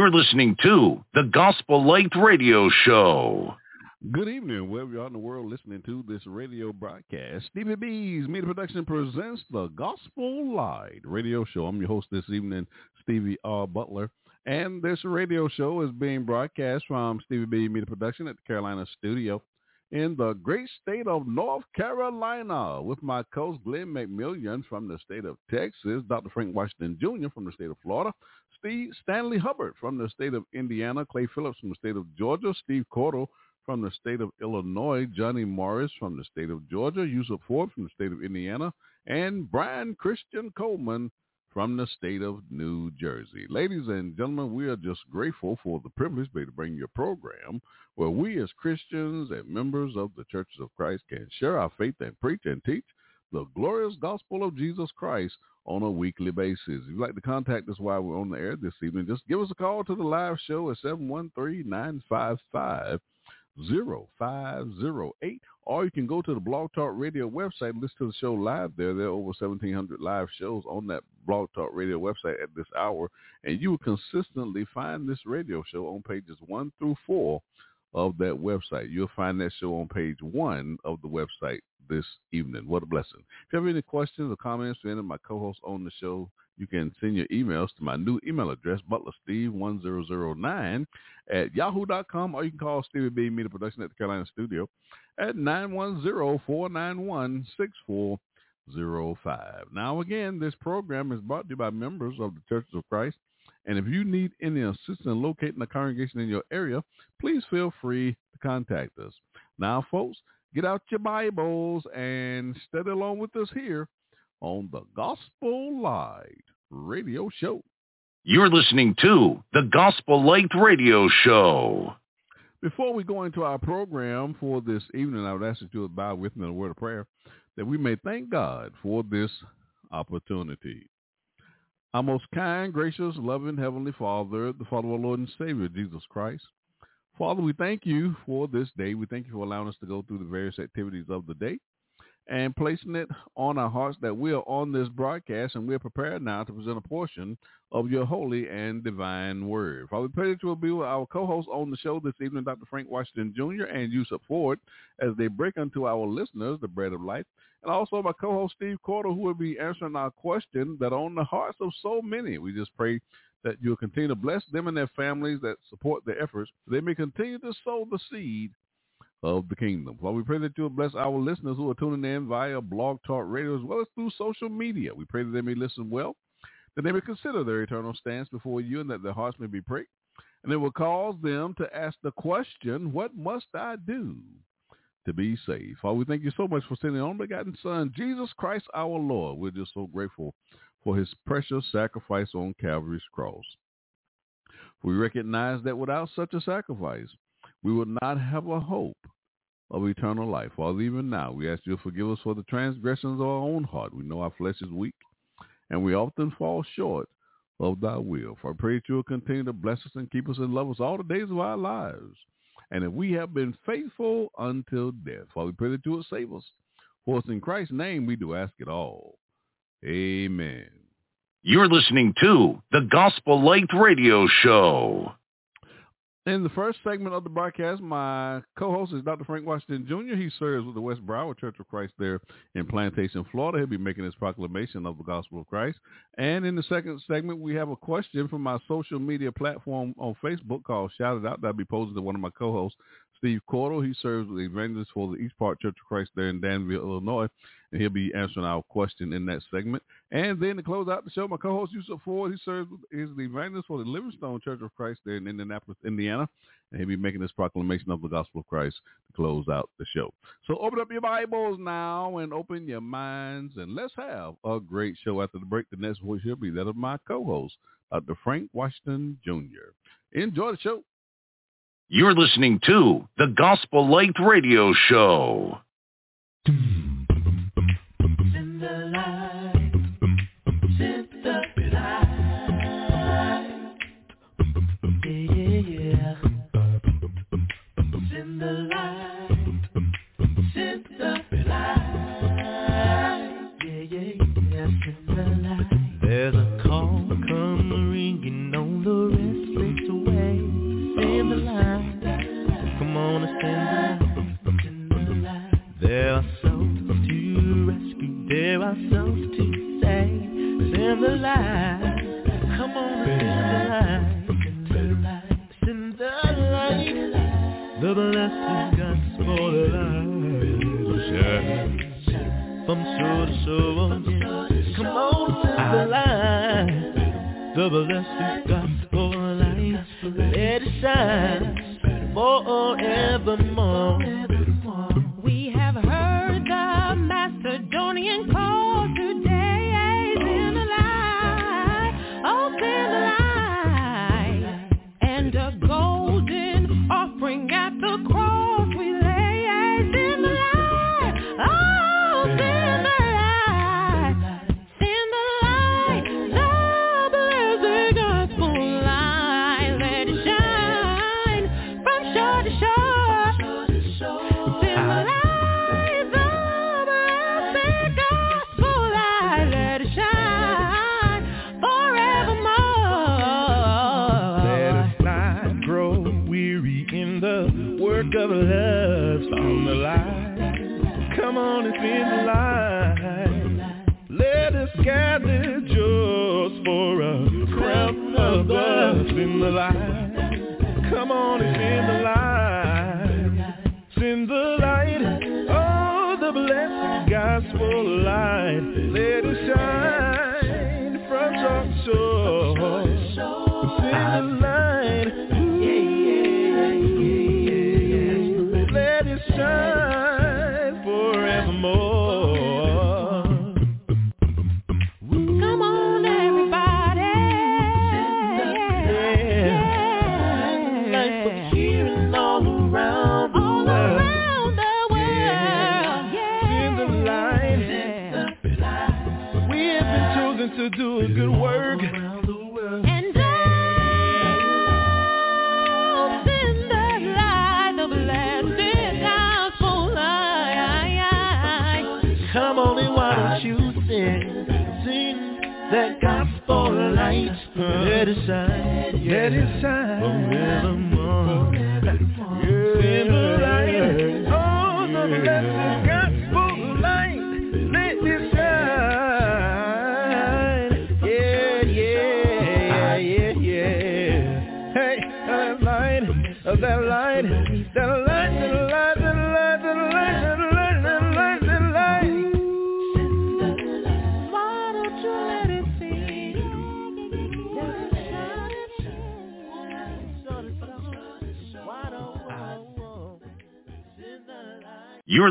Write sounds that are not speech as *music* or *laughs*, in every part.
You're listening to the Gospel Light Radio Show. Good evening, wherever you are in the world listening to this radio broadcast. Stevie B's Media Production presents the Gospel Light Radio Show. I'm your host this evening, Stevie R. Butler. And this radio show is being broadcast from Stevie B Media Production at the Carolina studio in the great state of North Carolina with my co-host Glenn McMillian from the state of Texas, Dr. Frank Washington Jr. from the state of Florida, Steve Stanley Hubbard from the state of Indiana, Clay Phillips from the state of Georgia, Steve Cordle from the state of Illinois, Johnny Morris from the state of Georgia, Yusuf Ford from the state of Indiana, and Brian Christian Coleman from the state of New Jersey. Ladies and gentlemen, we are just grateful for the privilege to bring you a program where we as Christians and members of the Churches of Christ can share our faith and preach and teach the glorious gospel of Jesus Christ on a weekly basis. If you'd like to contact us while we're on the air this evening, just give us a call to the live show at 713-955 0508 or you can go to the Blog Talk Radio website and listen to the show live there. There are over 1,700 live shows on that Blog Talk Radio website at this hour, and you will consistently find this radio show on pages one through four of that website. You'll find that show on page one of the website this evening. What a blessing. If you have any questions or comments for any of my co-hosts on the show, you can send your emails to my new email address, butlersteve1009 at yahoo.com, or you can call Stevie B Media Production at the Carolina Studio at 910-491-6405. Now, again, this program is brought to you by members of the Churches of Christ. And if you need any assistance in locating a congregation in your area, please feel free to contact us. Now, folks, get out your Bibles and study along with us here on the Gospel Light Radio Show. You're listening to the Gospel Light Radio Show. Before we go into our program for this evening, I would ask that you would bow with me in a word of prayer that we may thank God for this opportunity. Our most kind, gracious, loving Heavenly Father, the Father of our Lord and Savior, Jesus Christ. Father, we thank you for this day. We thank you for allowing us to go through the various activities of the day and placing it on our hearts that we are on this broadcast and we're prepared now to present a portion of your holy and divine word. Father, we pray that you will be with our co-host on the show this evening, Dr. Frank Washington Jr. and Yusuf Ford, as they break unto our listeners the bread of life. And also my co-host Steve Cordle, who will be answering our question that on the hearts of so many. We just pray that you'll continue to bless them and their families that support their efforts. They may continue to sow the seed of the kingdom. Lord, we pray that you'll bless our listeners who are tuning in via Blog Talk Radio as well as through social media. We pray that they may listen well, that they may consider their eternal stance before you and that their hearts may be pricked. And it will cause them to ask the question, what must I do to be saved? Father, we thank you so much for sending on begotten Son, Jesus Christ our Lord. We're just so grateful for his precious sacrifice on Calvary's cross. We recognize that without such a sacrifice, we would not have a hope of eternal life. Father, even now, we ask you to forgive us for the transgressions of our own heart. We know our flesh is weak, and we often fall short of thy will. For I pray that you will continue to bless us and keep us and love us all the days of our lives. and if we have been faithful until death. Father, we pray that you will save us. For us in Christ's name we do ask it all. Amen. You're listening to the Gospel Light Radio Show. In the first segment of the broadcast, my co-host is Dr. Frank Washington Jr. He serves with the West Broward Church of Christ there in Plantation, Florida. He'll be making his proclamation of the gospel of Christ. And in the second segment, we have a question from my social media platform on Facebook called Shout It Out. That'll be posed to one of my co-hosts, Steve Cordle. He serves with the evangelist for the East Park Church of Christ there in Danville, Illinois and he'll be answering our question in that segment. And then to close out the show, my co-host Yusuf Ford, he serves is the evangelist for the Livingstone Church of Christ there in Indianapolis, Indiana, and he'll be making this proclamation of the gospel of Christ to close out the show. So open up your Bibles now and open your minds, and let's have a great show after the break. The next voice will be that of my co-host, Dr. Frank Washington Jr. Enjoy the show. You're listening to the Gospel Light Radio Show. There's a call come ringing on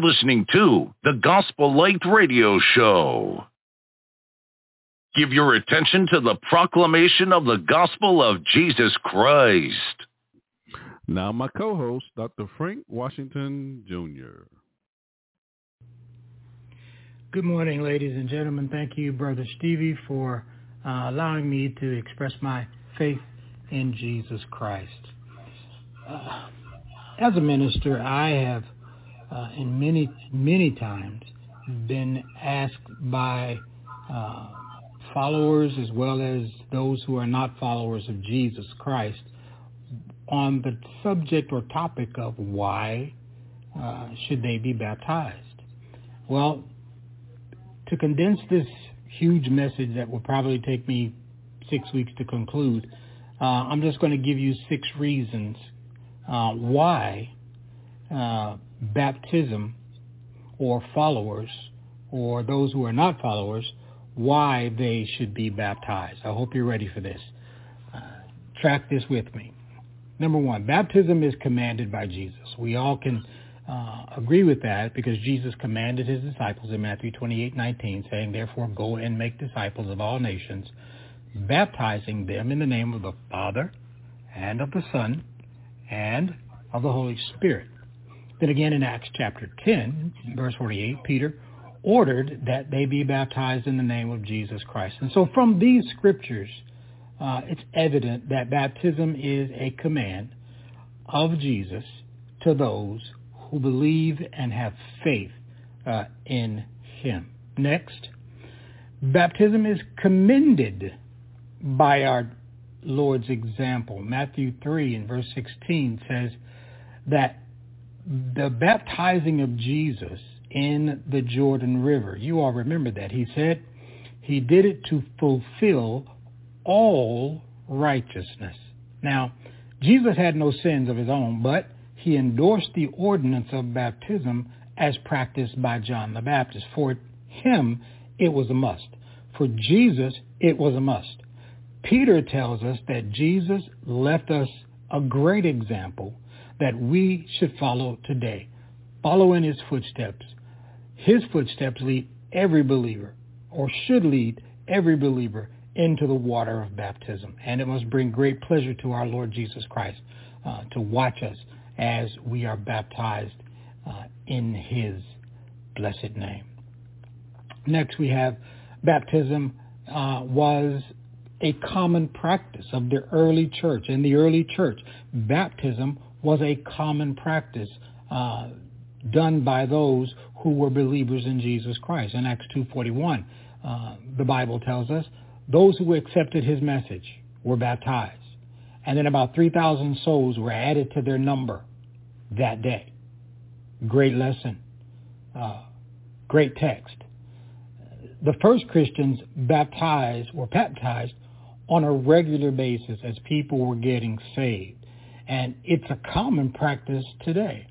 listening to the Gospel Light Radio Show. Give your attention to the proclamation of the gospel of Jesus Christ. Now, my co-host, Dr. Frank Washington Jr. Good morning, ladies and gentlemen. Thank you, Brother Stevie, for uh, allowing me to express my faith in Jesus Christ. Uh, as a minister, I have uh, in many, many times been asked by uh, followers as well as those who are not followers of Jesus Christ on the subject or topic of why uh, should they be baptized. Well, to condense this huge message that will probably take me six weeks to conclude, uh, I'm just going to give you six reasons uh, why uh, baptism or followers or those who are not followers, why they should be baptized. I hope you're ready for this. Uh, track this with me. Number one, baptism is commanded by Jesus. We all can uh, agree with that because Jesus commanded his disciples in Matthew 28:19, saying, "Therefore go and make disciples of all nations, baptizing them in the name of the Father and of the Son and of the Holy Spirit." Then again in Acts chapter 10, verse 48, Peter ordered that they be baptized in the name of Jesus Christ. And so from these scriptures, uh, it's evident that baptism is a command of Jesus to those who believe and have faith uh, in him. Next, baptism is commended by our Lord's example. Matthew 3 and verse 16 says that the baptizing of Jesus in the Jordan River, you all remember that. He said he did it to fulfill all righteousness. Now, Jesus had no sins of his own, but he endorsed the ordinance of baptism as practiced by John the Baptist. For him, it was a must. For Jesus, it was a must. Peter tells us that Jesus left us a great example that we should follow today. Follow in his footsteps. His footsteps lead every believer, or should lead every believer, into the water of baptism. And it must bring great pleasure to our Lord Jesus Christ uh, to watch us as we are baptized uh, in his blessed name. Next we have baptism uh, was a common practice of the early church. In the early church, baptism was a common practice uh, done by those who were believers in Jesus Christ. In Acts 2.41, uh, the Bible tells us, those who accepted his message were baptized. And then about 3,000 souls were added to their number that day. Great lesson. Uh, great text. The first Christians baptized were baptized on a regular basis as people were getting saved. And it's a common practice today.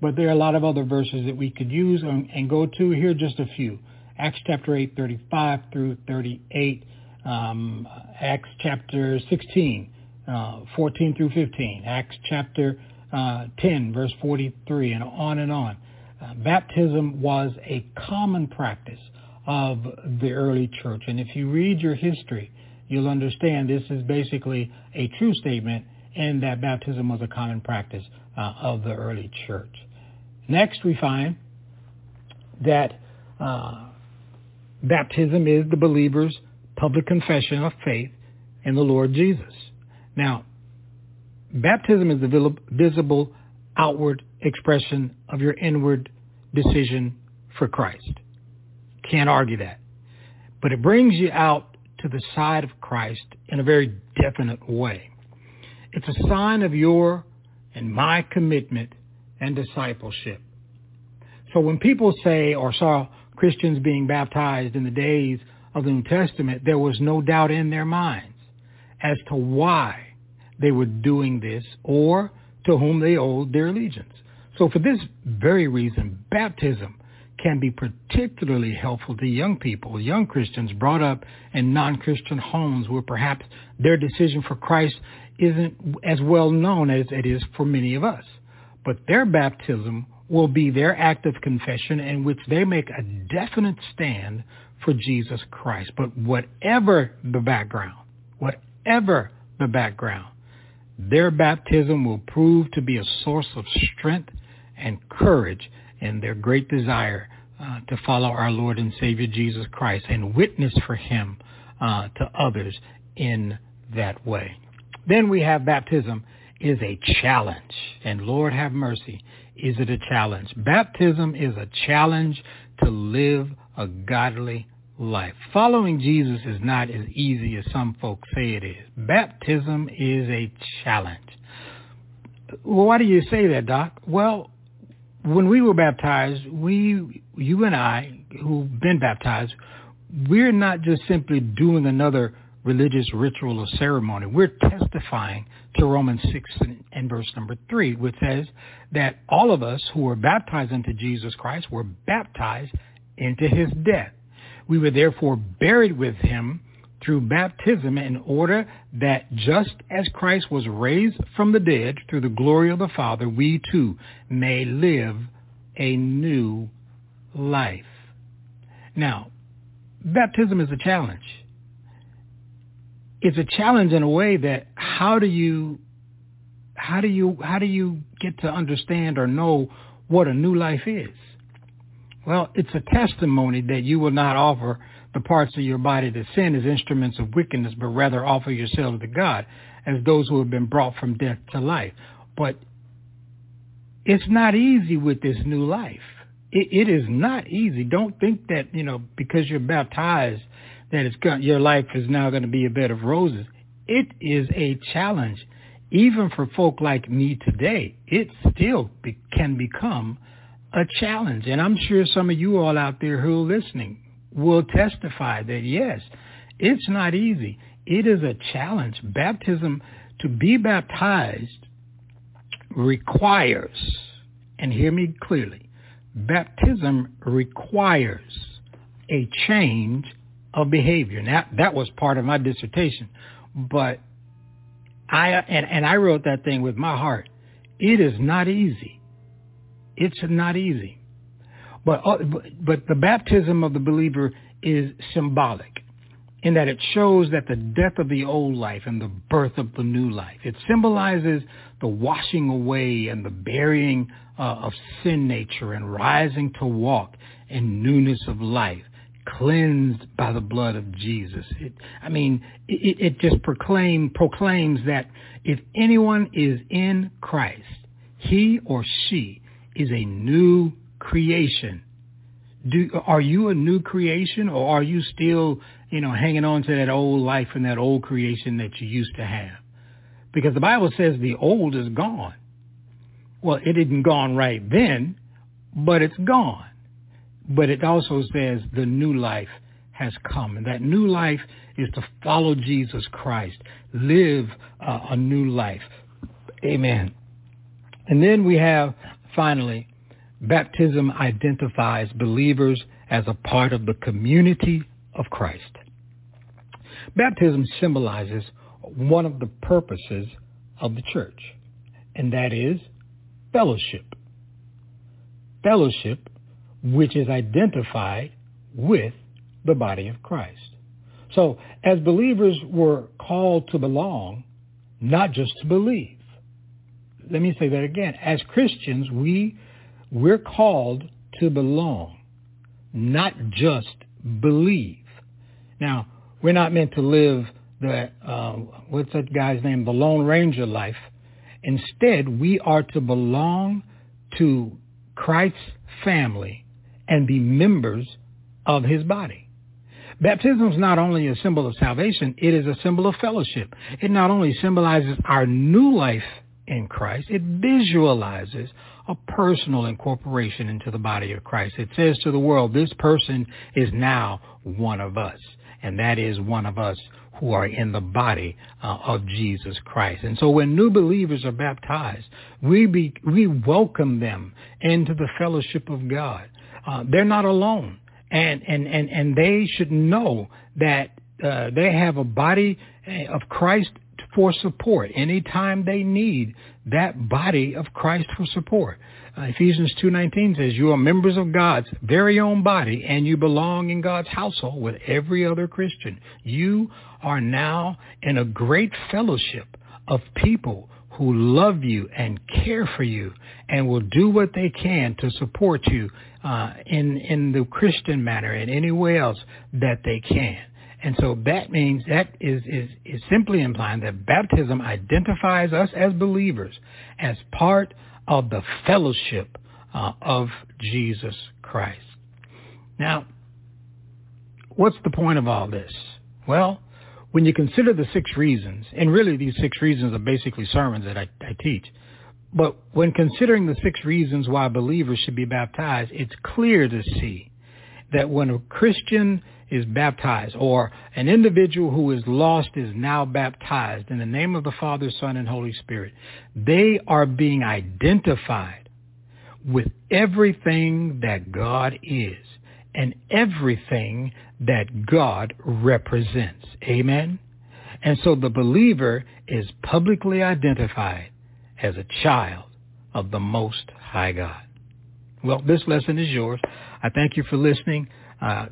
But there are a lot of other verses that we could use and, and go to. Here are just a few. Acts chapter 8, 35 through 38. Um, Acts chapter 16, uh, 14 through 15. Acts chapter uh, 10, verse 43, and on and on. Uh, baptism was a common practice of the early church. And if you read your history, you'll understand this is basically a true statement and that baptism was a common practice uh, of the early church. Next, we find that uh, baptism is the believer's public confession of faith in the Lord Jesus. Now, baptism is the visible outward expression of your inward decision for Christ. Can't argue that. But it brings you out to the side of Christ in a very definite way. It's a sign of your and my commitment and discipleship. So when people say or saw Christians being baptized in the days of the New Testament, there was no doubt in their minds as to why they were doing this or to whom they owed their allegiance. So for this very reason, baptism can be particularly helpful to young people, young Christians brought up in non-Christian homes where perhaps their decision for Christ isn't as well known as it is for many of us. But their baptism will be their act of confession in which they make a definite stand for Jesus Christ. But whatever the background, whatever the background, their baptism will prove to be a source of strength and courage in their great desire uh, to follow our Lord and Savior Jesus Christ and witness for him uh, to others in that way. Then we have baptism is a challenge. And Lord have mercy, is it a challenge? Baptism is a challenge to live a godly life. Following Jesus is not as easy as some folks say it is. Baptism is a challenge. Well, why do you say that, Doc? Well, when we were baptized, we, you and I, who've been baptized, we're not just simply doing another religious ritual or ceremony. We're testifying to Romans 6 and, and, verse number 3, which says that all of us who were baptized into Jesus Christ were baptized into his death. We were therefore buried with him through baptism in order that just as Christ was raised from the dead through the glory of the Father, we too may live a new life. Now, baptism is a challenge. It's a challenge in a way that how do you how do you how do you get to understand or know what a new life is? Well, it's a testimony that you will not offer the parts of your body to sin as instruments of wickedness, but rather offer yourselves to God as those who have been brought from death to life. But it's not easy with this new life. it, it is not easy. Don't think that, you know, because you're baptized that your life is now going to be a bed of roses. It is a challenge. Even for folk like me today, it still be, can become a challenge. And I'm sure some of you all out there who are listening will testify that yes, it's not easy. It is a challenge. Baptism, to be baptized requires, and hear me clearly, baptism requires a change of behavior. Now that was part of my dissertation, but I and, and I wrote that thing with my heart. It is not easy. It's not easy. But, uh, but the baptism of the believer is symbolic in that it shows that the death of the old life and the birth of the new life. It symbolizes the washing away and the burying uh, of sin nature and rising to walk in newness of life, cleansed by the blood of Jesus. It, I mean, it, it just proclaim, proclaims that if anyone is in Christ, he or she is a new creation. Do, are you a new creation or are you still, you know, hanging on to that old life and that old creation that you used to have? Because the Bible says the old is gone. Well, it isn't gone right then, but it's gone. But it also says the new life has come. And that new life is to follow Jesus Christ, live uh, a new life. Amen. And then we have Finally, baptism identifies believers as a part of the community of Christ. Baptism symbolizes one of the purposes of the church, and that is fellowship. Fellowship which is identified with the body of Christ. So as believers were called to belong, not just to believe let me say that again. As Christians, we we're called to belong, not just believe. Now, we're not meant to live the uh, what's that guy's name, the Lone Ranger life. Instead, we are to belong to Christ's family and be members of his body. Baptism is not only a symbol of salvation, it is a symbol of fellowship. It not only symbolizes our new life in Christ. It visualizes a personal incorporation into the body of Christ. It says to the world, this person is now one of us. And that is one of us who are in the body uh, of Jesus Christ. And so when new believers are baptized, we, be, we welcome them into the fellowship of God. Uh, they're not alone. And, and, and, and they should know that uh, they have a body uh, of Christ for support anytime they need that body of Christ for support. Uh, Ephesians 2.19 says, you are members of God's very own body and you belong in God's household with every other Christian. You are now in a great fellowship of people who love you and care for you and will do what they can to support you uh, in, in the Christian manner and any way else that they can. And so that means that is, is, is simply implying that baptism identifies us as believers as part of the fellowship uh, of Jesus Christ. Now, what's the point of all this? Well, when you consider the six reasons, and really these six reasons are basically sermons that I, I teach, but when considering the six reasons why believers should be baptized, it's clear to see that when a Christian is baptized or an individual who is lost is now baptized in the name of the Father, Son, and Holy Spirit, they are being identified with everything that God is and everything that God represents. Amen? And so the believer is publicly identified as a child of the Most High God. Well, this lesson is yours. I thank you for listening. Uh,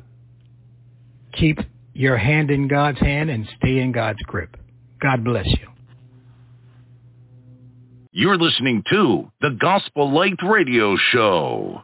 keep your hand in God's hand and stay in God's grip. God bless you. You're listening to the Gospel Light Radio Show.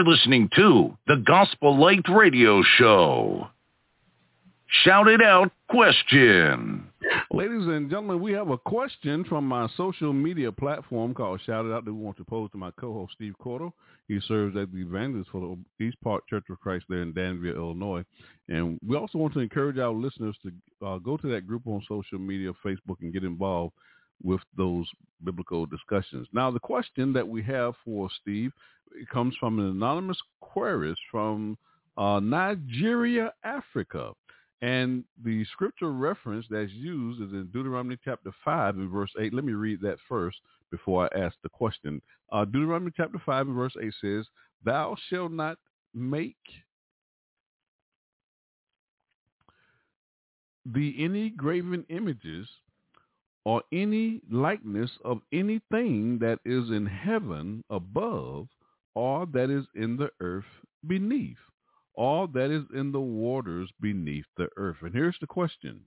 You're listening to the Gospel Light Radio Show. Shout it out question. Ladies and gentlemen, we have a question from my social media platform called Shout It Out that we want to pose to my co-host Steve Cordle. He serves as the evangelist for the East Park Church of Christ there in Danville, Illinois. And we also want to encourage our listeners to uh, go to that group on social media, Facebook, and get involved with those biblical discussions. Now, the question that we have for Steve it comes from an anonymous querist from uh, Nigeria, Africa. And the scripture reference that's used is in Deuteronomy chapter 5 and verse 8. Let me read that first before I ask the question. Uh, Deuteronomy chapter 5 and verse 8 says, Thou shalt not make the any graven images or any likeness of anything that is in heaven above or that is in the earth beneath all that is in the waters beneath the earth. And here's the question.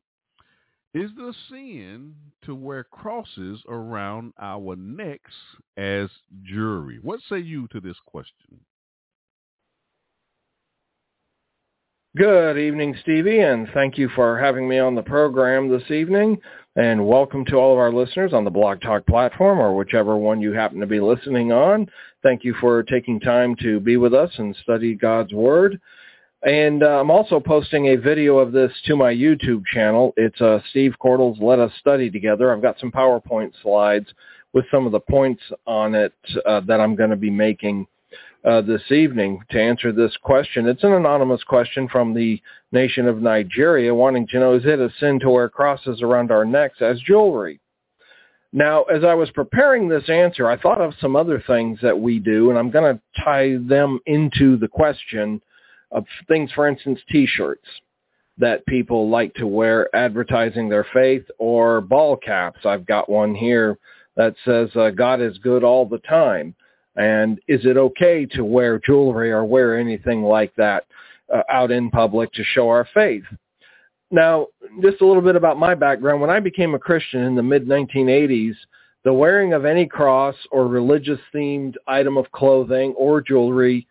Is the sin to wear crosses around our necks as jewelry? What say you to this question? Good evening, Stevie, and thank you for having me on the program this evening. And welcome to all of our listeners on the Blog Talk platform or whichever one you happen to be listening on. Thank you for taking time to be with us and study God's Word. And uh, I'm also posting a video of this to my YouTube channel. It's uh, Steve Cordle's Let Us Study Together. I've got some PowerPoint slides with some of the points on it uh, that I'm going to be making uh, this evening to answer this question. It's an anonymous question from the nation of Nigeria wanting to know, is it a sin to wear crosses around our necks as jewelry? Now, as I was preparing this answer, I thought of some other things that we do, and I'm going to tie them into the question of things, for instance, T-shirts that people like to wear advertising their faith or ball caps. I've got one here that says, uh, God is good all the time. And is it okay to wear jewelry or wear anything like that uh, out in public to show our faith? Now, just a little bit about my background. When I became a Christian in the mid-1980s, the wearing of any cross or religious-themed item of clothing or jewelry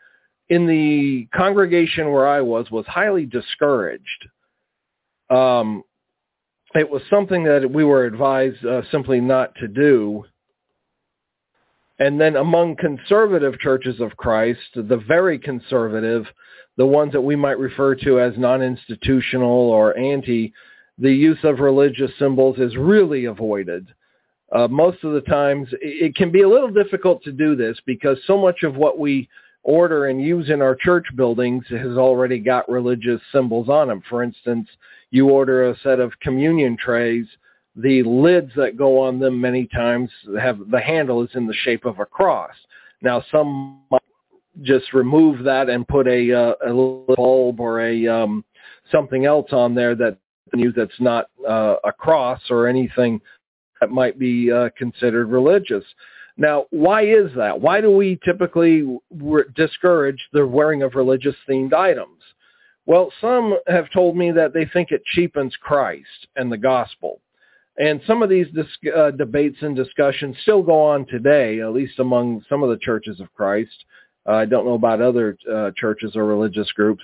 in the congregation where I was was highly discouraged. Um, it was something that we were advised uh, simply not to do. And then among conservative churches of Christ, the very conservative, the ones that we might refer to as non-institutional or anti, the use of religious symbols is really avoided. Uh, most of the times, it can be a little difficult to do this because so much of what we order and use in our church buildings has already got religious symbols on them. For instance, you order a set of communion trays, the lids that go on them many times have the handle is in the shape of a cross. Now some might just remove that and put a uh, a little bulb or a um, something else on there that that's not uh, a cross or anything that might be uh, considered religious. Now, why is that? Why do we typically discourage the wearing of religious themed items? Well, some have told me that they think it cheapens Christ and the gospel. And some of these dis- uh, debates and discussions still go on today, at least among some of the churches of Christ. Uh, I don't know about other uh, churches or religious groups.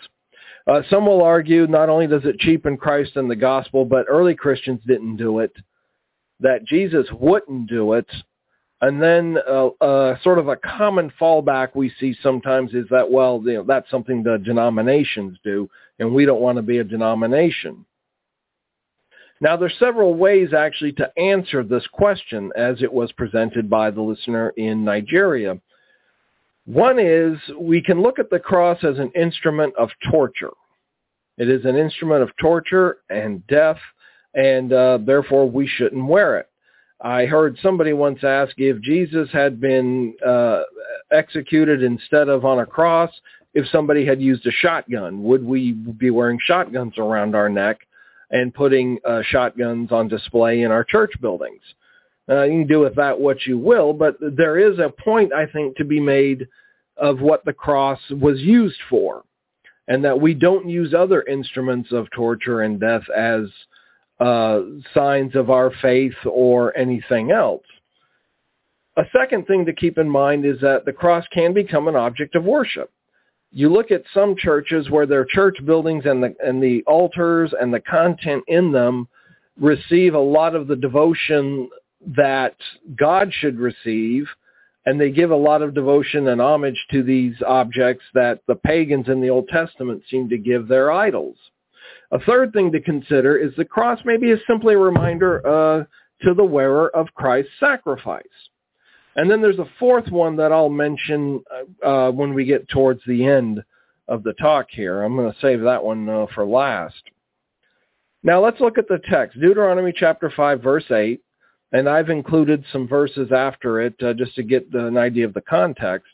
Uh, some will argue not only does it cheapen Christ and the gospel, but early Christians didn't do it, that Jesus wouldn't do it, and then uh, uh, sort of a common fallback we see sometimes is that, well, you know, that's something the denominations do, and we don't want to be a denomination. Now, there's several ways actually to answer this question as it was presented by the listener in Nigeria. One is we can look at the cross as an instrument of torture. It is an instrument of torture and death, and uh, therefore we shouldn't wear it. I heard somebody once ask if Jesus had been uh, executed instead of on a cross, if somebody had used a shotgun, would we be wearing shotguns around our neck and putting uh, shotguns on display in our church buildings? Uh, you can do with that what you will, but there is a point, I think, to be made of what the cross was used for, and that we don't use other instruments of torture and death as uh, signs of our faith or anything else. A second thing to keep in mind is that the cross can become an object of worship. You look at some churches where their church buildings and the, and the altars and the content in them receive a lot of the devotion that God should receive, and they give a lot of devotion and homage to these objects that the pagans in the Old Testament seem to give their idols. A third thing to consider is the cross maybe is simply a reminder uh, to the wearer of Christ's sacrifice. And then there's a fourth one that I'll mention uh, when we get towards the end of the talk here. I'm going to save that one uh, for last. Now let's look at the text. Deuteronomy chapter 5 verse 8, and I've included some verses after it uh, just to get an idea of the context.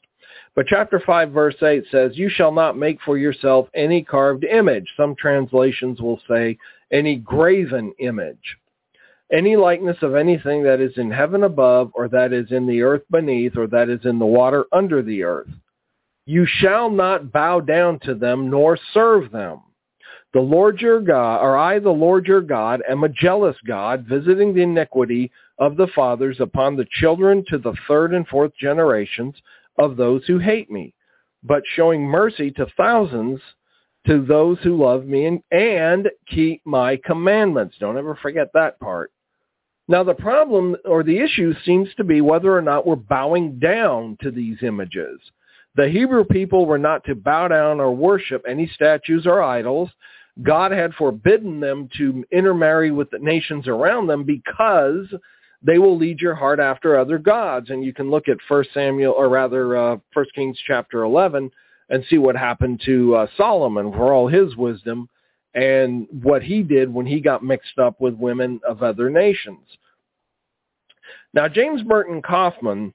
But chapter 5 verse 8 says, You shall not make for yourself any carved image. Some translations will say any graven image. Any likeness of anything that is in heaven above, or that is in the earth beneath, or that is in the water under the earth. You shall not bow down to them nor serve them. The Lord your God, or I, the Lord your God, am a jealous God, visiting the iniquity of the fathers upon the children to the third and fourth generations of those who hate me, but showing mercy to thousands to those who love me and, and keep my commandments. Don't ever forget that part. Now the problem or the issue seems to be whether or not we're bowing down to these images. The Hebrew people were not to bow down or worship any statues or idols. God had forbidden them to intermarry with the nations around them because they will lead your heart after other gods. And you can look at First Samuel, or rather uh, First Kings chapter 11, and see what happened to uh, Solomon for all his wisdom and what he did when he got mixed up with women of other nations. Now, James Burton Coffman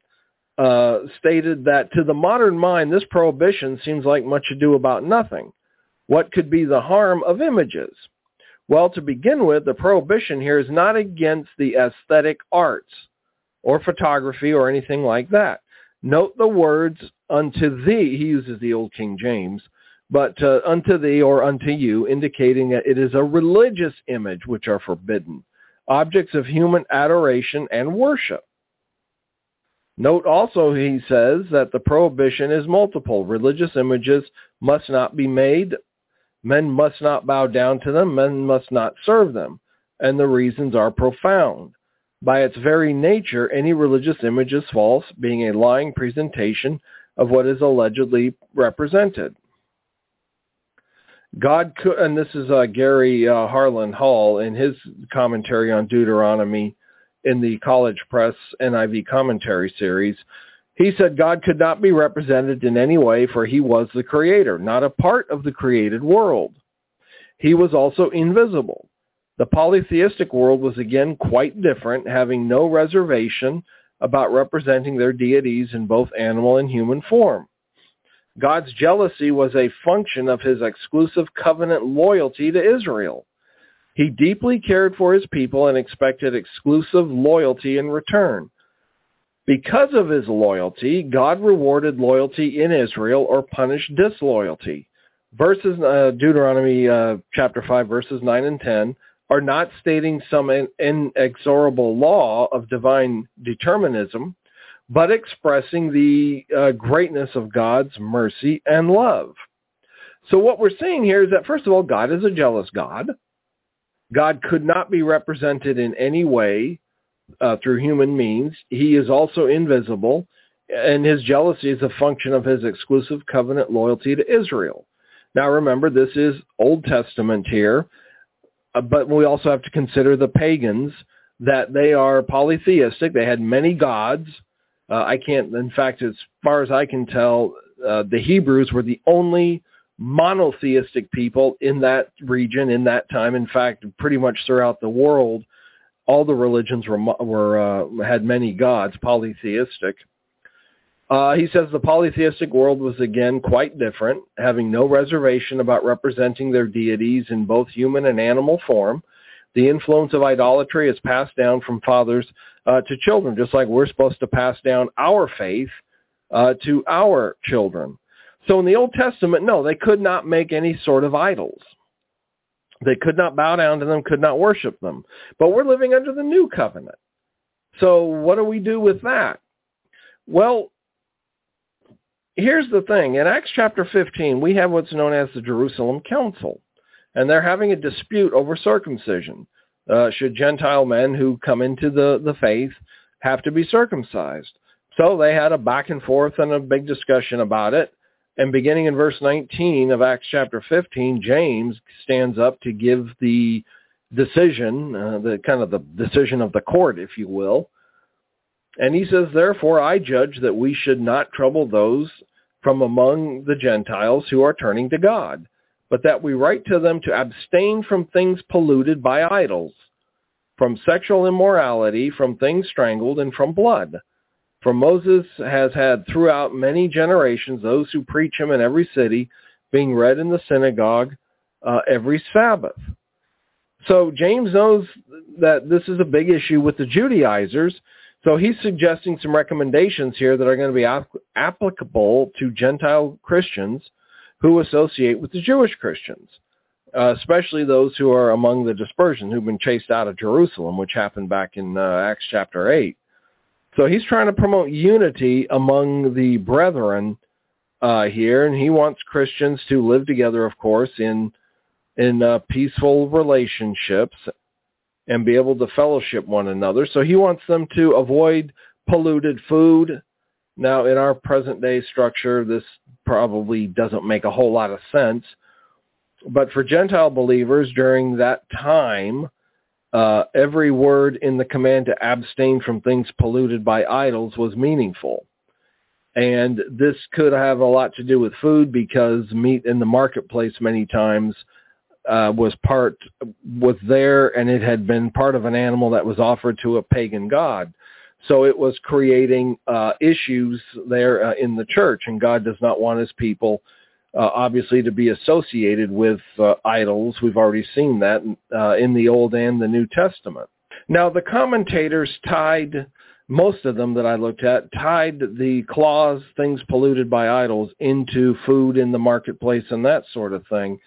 uh, stated that to the modern mind, this prohibition seems like much ado about nothing. What could be the harm of images? Well, to begin with, the prohibition here is not against the aesthetic arts or photography or anything like that. Note the words unto thee, he uses the old King James, but uh, unto thee or unto you, indicating that it is a religious image which are forbidden, objects of human adoration and worship. Note also he says that the prohibition is multiple. Religious images must not be made Men must not bow down to them. Men must not serve them. And the reasons are profound. By its very nature, any religious image is false, being a lying presentation of what is allegedly represented. God could, and this is uh, Gary uh, Harlan Hall in his commentary on Deuteronomy in the College Press NIV commentary series. He said God could not be represented in any way for he was the creator, not a part of the created world. He was also invisible. The polytheistic world was again quite different, having no reservation about representing their deities in both animal and human form. God's jealousy was a function of his exclusive covenant loyalty to Israel. He deeply cared for his people and expected exclusive loyalty in return. Because of his loyalty, God rewarded loyalty in Israel or punished disloyalty. Verses uh, Deuteronomy uh, chapter 5 verses 9 and 10 are not stating some inexorable law of divine determinism, but expressing the uh, greatness of God's mercy and love. So what we're seeing here is that, first of all, God is a jealous God. God could not be represented in any way uh, through human means. He is also invisible, and his jealousy is a function of his exclusive covenant loyalty to Israel. Now remember, this is Old Testament here, but we also have to consider the pagans, that they are polytheistic. They had many gods. Uh, I can't, in fact, as far as I can tell, uh, the Hebrews were the only monotheistic people in that region in that time. In fact, pretty much throughout the world, all the religions were, were uh, had many gods, polytheistic. Uh, he says the polytheistic world was again quite different, having no reservation about representing their deities in both human and animal form. The influence of idolatry is passed down from fathers uh, to children, just like we're supposed to pass down our faith uh, to our children. So in the Old Testament, no, they could not make any sort of idols. They could not bow down to them, could not worship them. But we're living under the new covenant. So what do we do with that? Well, here's the thing. In Acts chapter 15, we have what's known as the Jerusalem Council. And they're having a dispute over circumcision. uh, should Gentile men who come into the, the faith have to be circumcised. So they had a back and forth and a big discussion about it. And beginning in verse 19 of Acts chapter 15, James stands up to give the decision, uh, the kind of the decision of the court, if you will. And he says, therefore, I judge that we should not trouble those from among the Gentiles who are turning to God, but that we write to them to abstain from things polluted by idols, from sexual immorality, from things strangled, and from blood. For Moses has had throughout many generations those who preach him in every city, being read in the synagogue uh, every Sabbath. So James knows that this is a big issue with the Judaizers. So he's suggesting some recommendations here that are going to be ap- applicable to Gentile Christians who associate with the Jewish Christians, uh, especially those who are among the dispersion who've been chased out of Jerusalem, which happened back in uh, Acts chapter 8. So he's trying to promote unity among the brethren uh, here, and he wants Christians to live together, of course, in in uh, peaceful relationships and be able to fellowship one another. So he wants them to avoid polluted food. Now, in our present day structure, this probably doesn't make a whole lot of sense. But for Gentile believers during that time, uh, every word in the command to abstain from things polluted by idols was meaningful. And this could have a lot to do with food because meat in the marketplace many times uh, was part was there and it had been part of an animal that was offered to a pagan god. So it was creating uh, issues there uh, in the church, and God does not want his people uh, obviously to be associated with uh, idols. We've already seen that uh, in the Old and the New Testament. Now, the commentators tied, most of them that I looked at, tied the clause, things polluted by idols, into food in the marketplace and that sort of thing.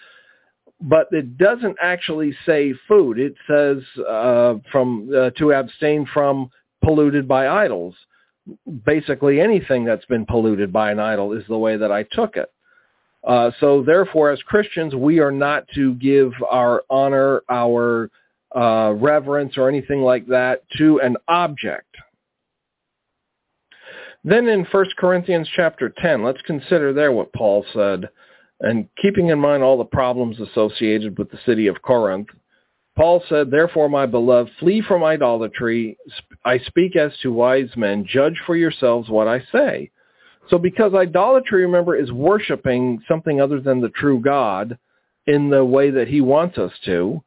But it doesn't actually say food. It says uh, from uh, to abstain from polluted by idols. Basically, anything that's been polluted by an idol is the way that I took it. Uh, so therefore, as Christians, we are not to give our honor, our uh, reverence, or anything like that to an object. Then in 1 Corinthians chapter 10, let's consider there what Paul said. And keeping in mind all the problems associated with the city of Corinth, Paul said, Therefore, my beloved, flee from idolatry. I speak as to wise men. Judge for yourselves what I say. So because idolatry, remember, is worshiping something other than the true God in the way that he wants us to,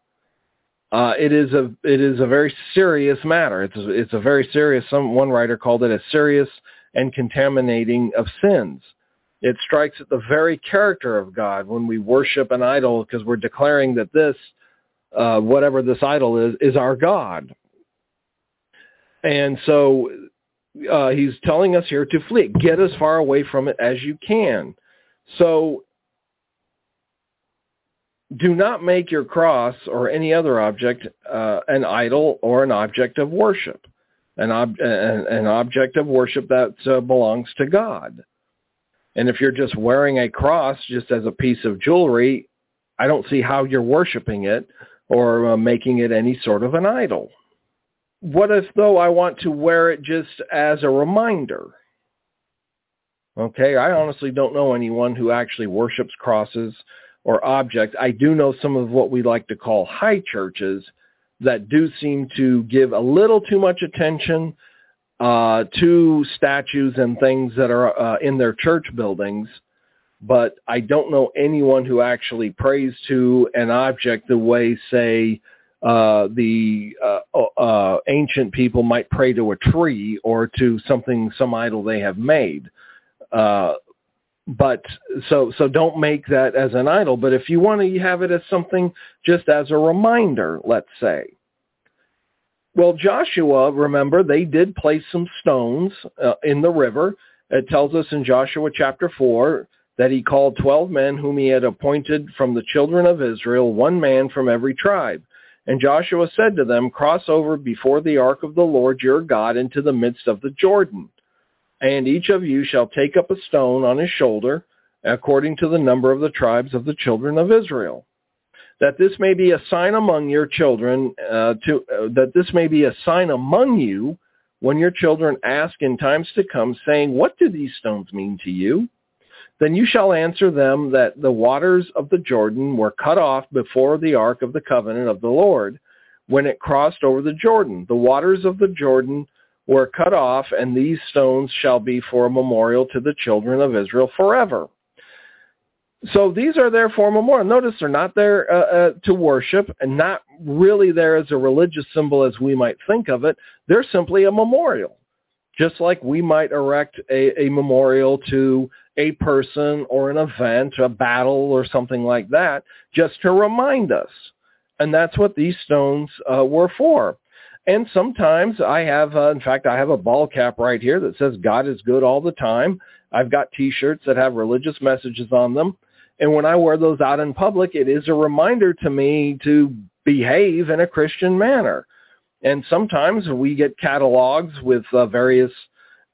uh, it is a it is a very serious matter. It's a, it's a very serious. Some one writer called it a serious and contaminating of sins. It strikes at the very character of God when we worship an idol because we're declaring that this, uh, whatever this idol is, is our God. And so uh, he's telling us here to flee. Get as far away from it as you can. So do not make your cross or any other object uh, an idol or an object of worship, an, ob- an, an object of worship that uh, belongs to God. And if you're just wearing a cross just as a piece of jewelry, I don't see how you're worshiping it or uh, making it any sort of an idol what if though I want to wear it just as a reminder? Okay, I honestly don't know anyone who actually worships crosses or objects. I do know some of what we like to call high churches that do seem to give a little too much attention uh, to statues and things that are uh, in their church buildings. But I don't know anyone who actually prays to an object the way, say, uh, the uh, uh, ancient people might pray to a tree or to something, some idol they have made. Uh, but so so don't make that as an idol. But if you want to have it as something just as a reminder, let's say. Well, Joshua, remember, they did place some stones uh, in the river. It tells us in Joshua chapter 4 that he called 12 men whom he had appointed from the children of Israel, one man from every tribe. And Joshua said to them, Cross over before the ark of the Lord your God into the midst of the Jordan. And each of you shall take up a stone on his shoulder, according to the number of the tribes of the children of Israel. That this may be a sign among your children, uh, to uh, that this may be a sign among you when your children ask in times to come, saying, What do these stones mean to you? Then you shall answer them that the waters of the Jordan were cut off before the ark of the covenant of the Lord when it crossed over the Jordan. The waters of the Jordan were cut off, and these stones shall be for a memorial to the children of Israel forever. So these are there for a memorial. Notice they're not there uh, uh, to worship and not really there as a religious symbol as we might think of it. They're simply a memorial, just like we might erect a, a memorial to a person or an event, a battle or something like that, just to remind us. And that's what these stones uh, were for. And sometimes I have, uh, in fact, I have a ball cap right here that says God is good all the time. I've got T-shirts that have religious messages on them. And when I wear those out in public, it is a reminder to me to behave in a Christian manner. And sometimes we get catalogs with uh, various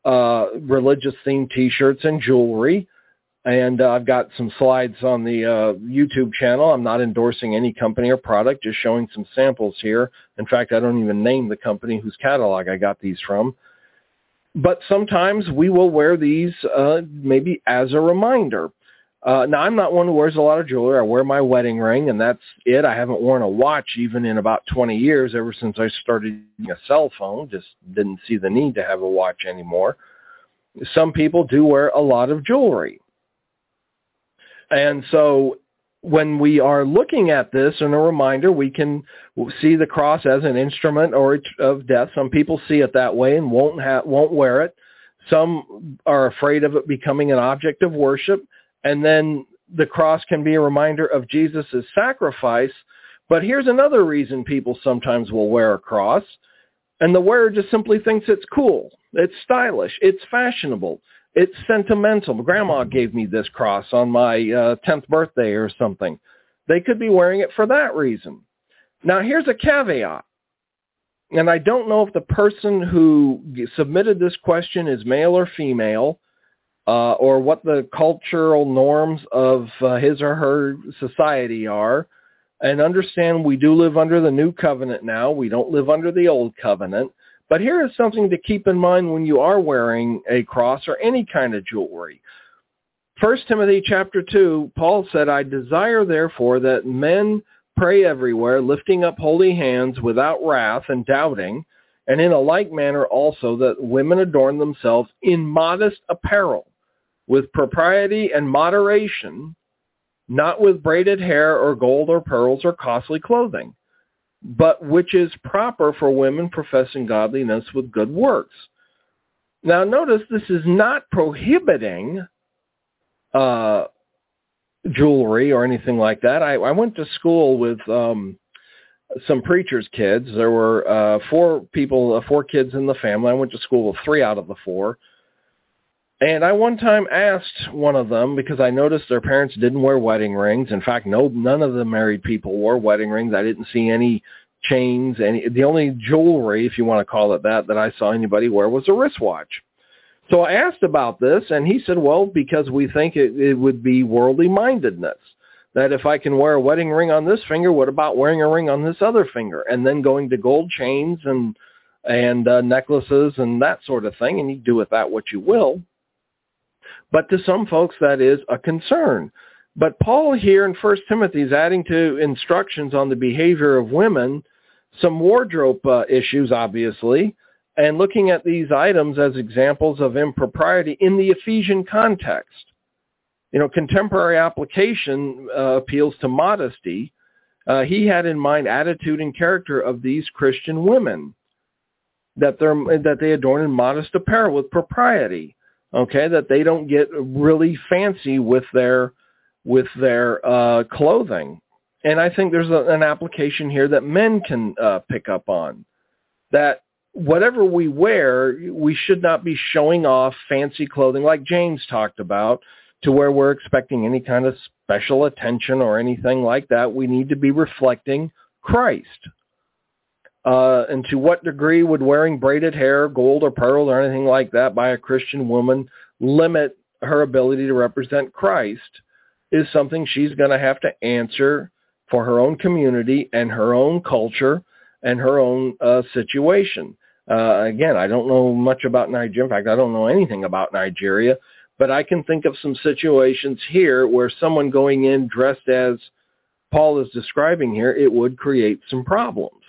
uh, religious themed T-shirts and jewelry. And uh, I've got some slides on the uh, YouTube channel. I'm not endorsing any company or product, just showing some samples here. In fact, I don't even name the company whose catalog I got these from. But sometimes we will wear these uh, maybe as a reminder. Uh, now, I'm not one who wears a lot of jewelry. I wear my wedding ring, and that's it. I haven't worn a watch even in about 20 years, ever since I started using a cell phone. Just didn't see the need to have a watch anymore. Some people do wear a lot of jewelry. And so when we are looking at this and a reminder, we can see the cross as an instrument or of death. Some people see it that way and won't ha- won't wear it. Some are afraid of it becoming an object of worship. And then the cross can be a reminder of Jesus' sacrifice. But here's another reason people sometimes will wear a cross. And the wearer just simply thinks it's cool. It's stylish. It's fashionable. It's sentimental. Grandma gave me this cross on my uh, 10th birthday or something. They could be wearing it for that reason. Now, here's a caveat. And I don't know if the person who submitted this question is male or female, uh, or what the cultural norms of uh, his or her society are. And understand we do live under the new covenant now. We don't live under the old covenant. But here is something to keep in mind when you are wearing a cross or any kind of jewelry. First Timothy chapter 2, Paul said, I desire therefore that men pray everywhere, lifting up holy hands without wrath and doubting, and in a like manner also that women adorn themselves in modest apparel, with propriety and moderation, not with braided hair or gold or pearls or costly clothing but which is proper for women professing godliness with good works. Now notice this is not prohibiting uh, jewelry or anything like that. I, I went to school with um, some preachers' kids. There were uh, four people, uh, four kids in the family. I went to school with three out of the four. And I one time asked one of them because I noticed their parents didn't wear wedding rings. In fact, no, none of the married people wore wedding rings. I didn't see any chains. Any the only jewelry, if you want to call it that, that I saw anybody wear was a wristwatch. So I asked about this, and he said, "Well, because we think it, it would be worldly mindedness." That if I can wear a wedding ring on this finger, what about wearing a ring on this other finger, and then going to gold chains and and uh, necklaces and that sort of thing, and you do with that what you will. But to some folks, that is a concern. But Paul here in 1 Timothy is adding to instructions on the behavior of women some wardrobe uh, issues, obviously, and looking at these items as examples of impropriety in the Ephesian context. You know, contemporary application uh, appeals to modesty. Uh, he had in mind attitude and character of these Christian women, that, that they adorn in modest apparel with propriety okay, that they don't get really fancy with their with their uh, clothing. And I think there's a, an application here that men can uh, pick up on. That whatever we wear, we should not be showing off fancy clothing like James talked about to where we're expecting any kind of special attention or anything like that. We need to be reflecting Christ. Uh, and to what degree would wearing braided hair, gold or pearl or anything like that by a Christian woman limit her ability to represent Christ is something she's going to have to answer for her own community and her own culture and her own uh, situation. Uh, again, I don't know much about Nigeria. In fact, I don't know anything about Nigeria, but I can think of some situations here where someone going in dressed as Paul is describing here, it would create some problems.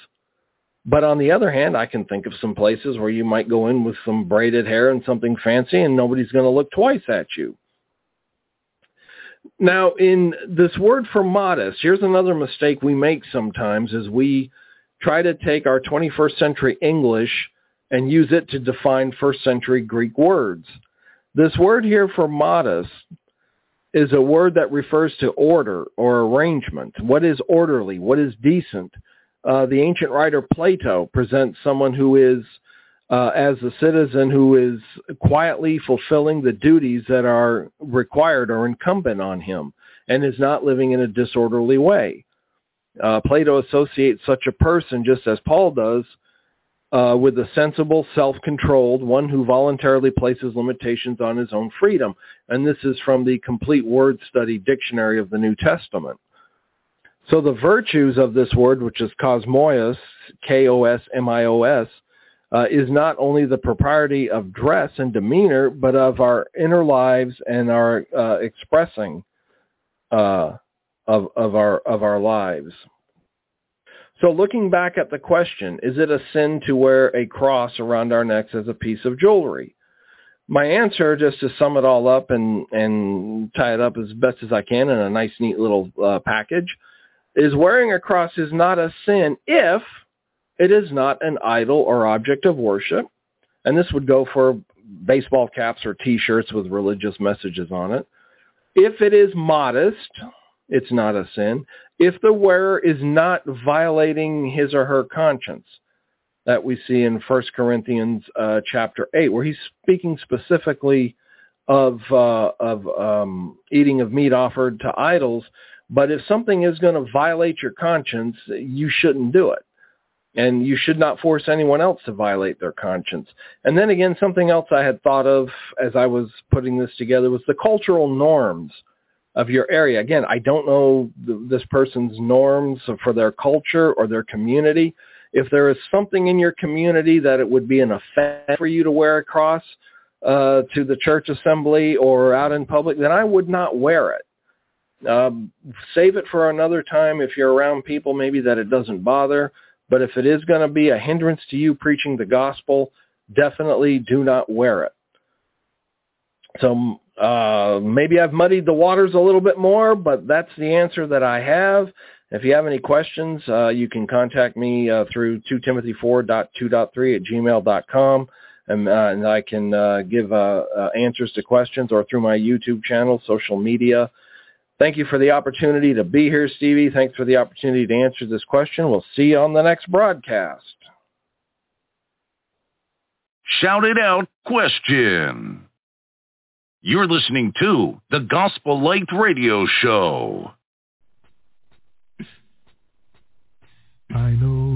But on the other hand, I can think of some places where you might go in with some braided hair and something fancy and nobody's going to look twice at you. Now, in this word for modest, here's another mistake we make sometimes is we try to take our 21st century English and use it to define first century Greek words. This word here for modest is a word that refers to order or arrangement. What is orderly? What is decent? Uh, the ancient writer Plato presents someone who is uh, as a citizen who is quietly fulfilling the duties that are required or incumbent on him and is not living in a disorderly way. Uh, Plato associates such a person, just as Paul does, uh, with a sensible, self-controlled, one who voluntarily places limitations on his own freedom. And this is from the Complete Word Study Dictionary of the New Testament. So the virtues of this word, which is kosmios, K-O-S-M-I-O-S, uh, is not only the propriety of dress and demeanor, but of our inner lives and our uh, expressing uh, of, of our of our lives. So looking back at the question, is it a sin to wear a cross around our necks as a piece of jewelry? My answer, just to sum it all up and, and tie it up as best as I can in a nice, neat little uh, package, is wearing a cross is not a sin if it is not an idol or object of worship. And this would go for baseball caps or T-shirts with religious messages on it. If it is modest, it's not a sin. If the wearer is not violating his or her conscience, that we see in 1 Corinthians uh, chapter 8, where he's speaking specifically of, uh, of um, eating of meat offered to idols. But if something is going to violate your conscience, you shouldn't do it and you should not force anyone else to violate their conscience. And then again, something else I had thought of as I was putting this together was the cultural norms of your area. Again, I don't know this person's norms for their culture or their community. If there is something in your community that it would be an offense for you to wear a cross uh, to the church assembly or out in public, then I would not wear it. Um, save it for another time if you're around people maybe that it doesn't bother but if it is going to be a hindrance to you preaching the gospel, definitely do not wear it. So uh, maybe I've muddied the waters a little bit more, but that's the answer that I have. If you have any questions, uh, you can contact me uh, through 2timothy4.2.3 at gmail.com, and, uh, and I can uh, give uh, uh, answers to questions or through my YouTube channel, social media, Thank you for the opportunity to be here, Stevie. Thanks for the opportunity to answer this question. We'll see you on the next broadcast. Shout it out question. You're listening to the Gospel Light Radio Show. I know.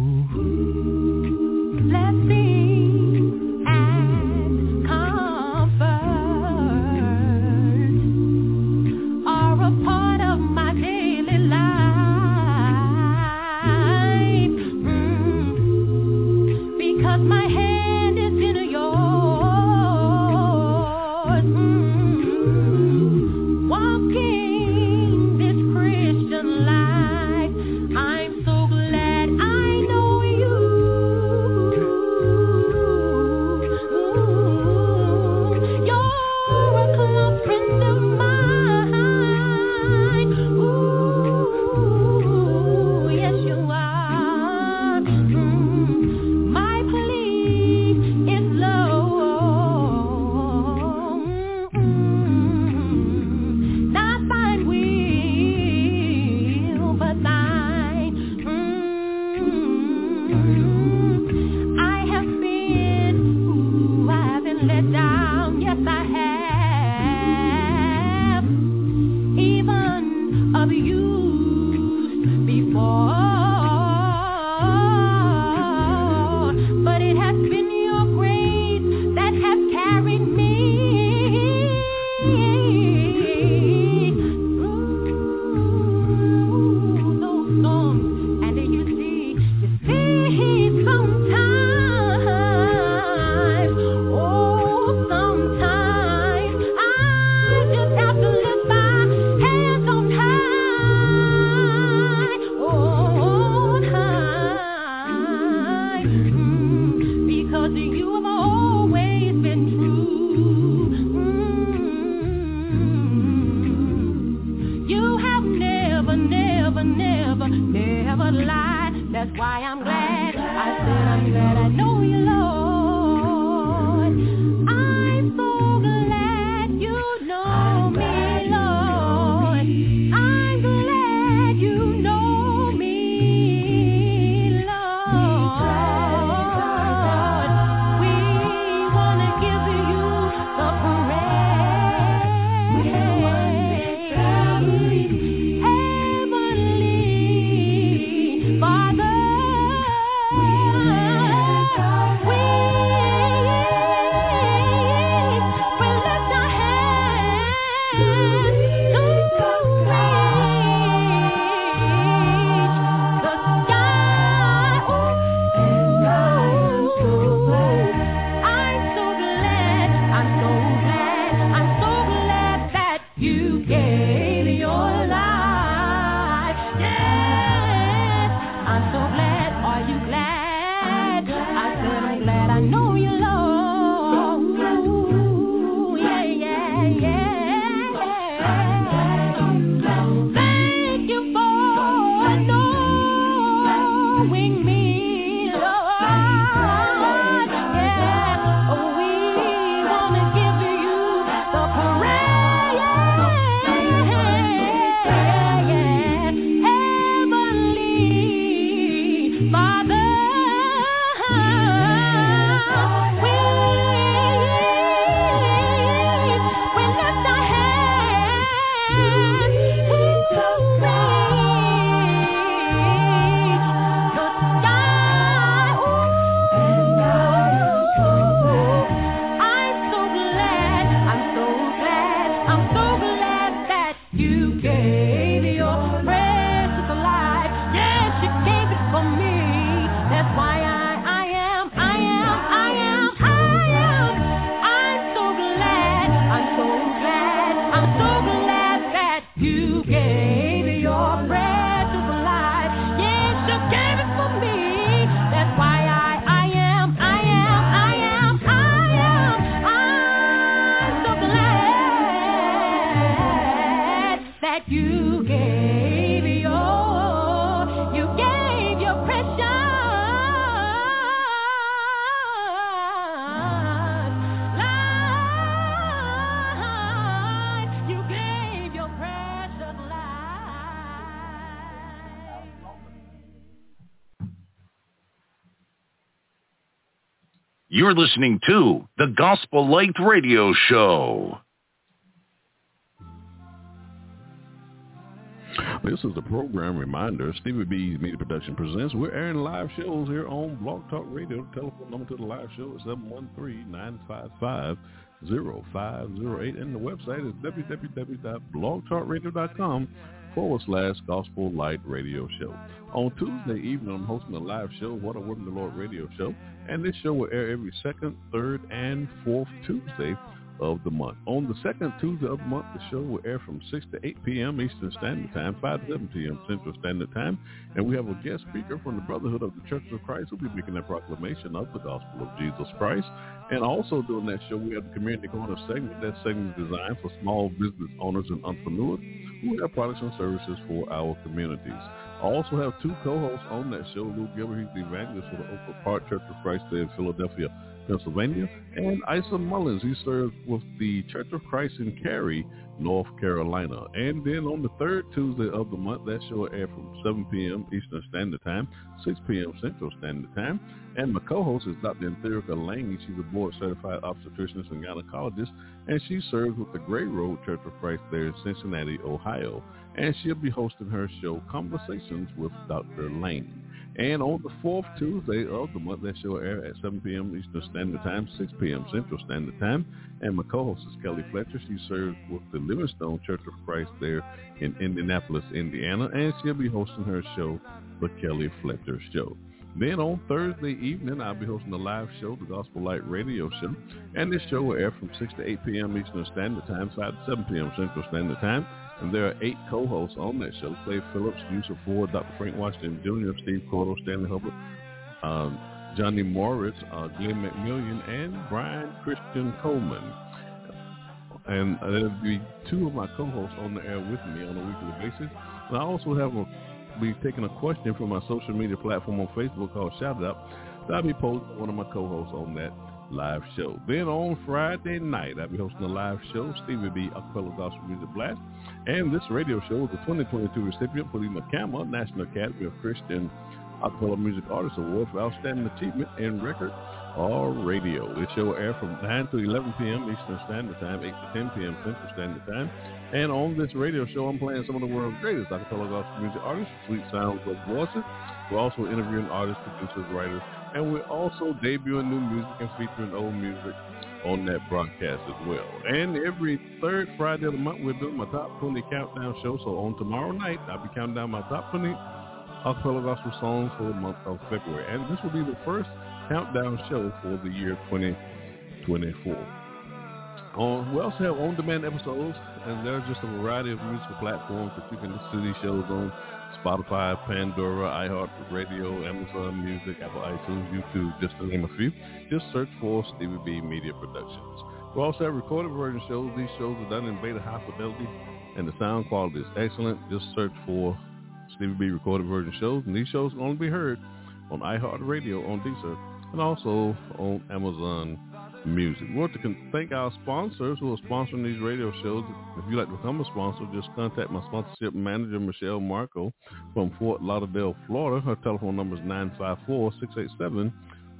You're listening to the Gospel Light Radio Show. This is the program reminder. Stevie B's Media Production presents. We're airing live shows here on Blog Talk Radio. The telephone number to the live show is 713-955-0508. And the website is www.blogtalkradio.com forward slash Gospel Light Radio Show. On Tuesday evening, I'm hosting a live show, What a Woman the Lord Radio Show. And this show will air every second, third, and fourth Tuesday of the month. On the second Tuesday of the month, the show will air from 6 to 8 p.m. Eastern Standard Time, 5 to 7 p.m. Central Standard Time. And we have a guest speaker from the Brotherhood of the Church of Christ who will be making a proclamation of the gospel of Jesus Christ. And also during that show, we have the Community Corner segment. That segment is designed for small business owners and entrepreneurs who have products and services for our communities. I also have two co-hosts on that show. Lou Gilbert, he's the evangelist for the Oakwood Park Church of Christ there in Philadelphia, Pennsylvania. And Isa Mullins, he serves with the Church of Christ in Cary, North Carolina. And then on the third Tuesday of the month, that show will air from 7 p.m. Eastern Standard Time, 6 p.m. Central Standard Time. And my co-host is Dr. Antherica Lang. She's a board-certified obstetricianist and gynecologist, and she serves with the Gray Road Church of Christ there in Cincinnati, Ohio. And she'll be hosting her show, Conversations with Dr. Lane. And on the fourth Tuesday of the month, that show air at 7 p.m. Eastern Standard Time, 6 p.m. Central Standard Time. And my co-host is Kelly Fletcher. She serves with the Livingstone Church of Christ there in Indianapolis, Indiana. And she'll be hosting her show, The Kelly Fletcher Show. Then on Thursday evening, I'll be hosting a live show, the Gospel Light Radio Show. And this show will air from 6 to 8 p.m. Eastern Standard Time, 5 to 7 p.m. Central Standard Time. And there are eight co-hosts on that show. Clay Phillips, Yusuf Ford, Dr. Frank Washington Jr., Steve Cordle, Stanley Hubbard, um, Johnny Morris, uh, Glenn McMillian, and Brian Christian Coleman. And there'll be two of my co-hosts on the air with me on a weekly basis. And I also have a, be taking a question from my social media platform on Facebook called Shout Out. So I'll be posting one of my co-hosts on that live show. Then on Friday night, I'll be hosting a live show, Stevie B Acapella Gospel Music Blast. And this radio show is the 2022 recipient for the McCammer National Academy of Christian Acapella Music Artist Award for Outstanding Achievement in Record or Radio. This show air from 9 to 11 p.m. Eastern Standard Time, 8 to 10 p.m. Central Standard Time. And on this radio show, I'm playing some of the world's greatest acapella gospel music artists, sweet sounds of voices. We're also interviewing artists, producers, writers, and we're also debuting new music and featuring old music on that broadcast as well. And every third Friday of the month, we're doing my top 20 countdown show. So on tomorrow night, I'll be counting down my top 20 acapella gospel songs for the month of February. And this will be the first countdown show for the year 2024. On, we also have on-demand episodes, and there's just a variety of musical platforms that you can listen to these shows on. Spotify, Pandora, iHeartRadio, Amazon Music, Apple iTunes, YouTube, just to name a few. Just search for Stevie B Media Productions. We also have recorded version shows. These shows are done in beta high fidelity, and the sound quality is excellent. Just search for Stevie B recorded version shows, and these shows can only be heard on iHeartRadio on Deezer and also on Amazon Music. We want to thank our sponsors who are sponsoring these radio shows. If you'd like to become a sponsor, just contact my sponsorship manager, Michelle Marco from Fort Lauderdale, Florida. Her telephone number is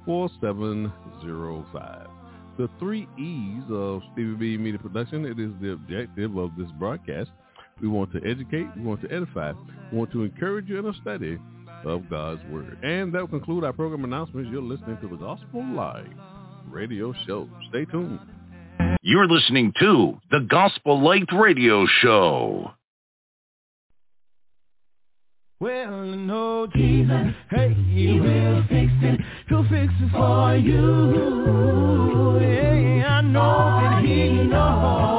954-687-4705. The three E's of Stevie B Media Production, it is the objective of this broadcast. We want to educate, we want to edify, we want to encourage you in a study of God's Word. And that will conclude our program announcements. You're listening to the Gospel Light radio show. Stay tuned. You're listening to the Gospel Light Radio Show. Well, no, Jesus, hey, he will fix it. He'll fix it for you. Yeah, I know that he knows.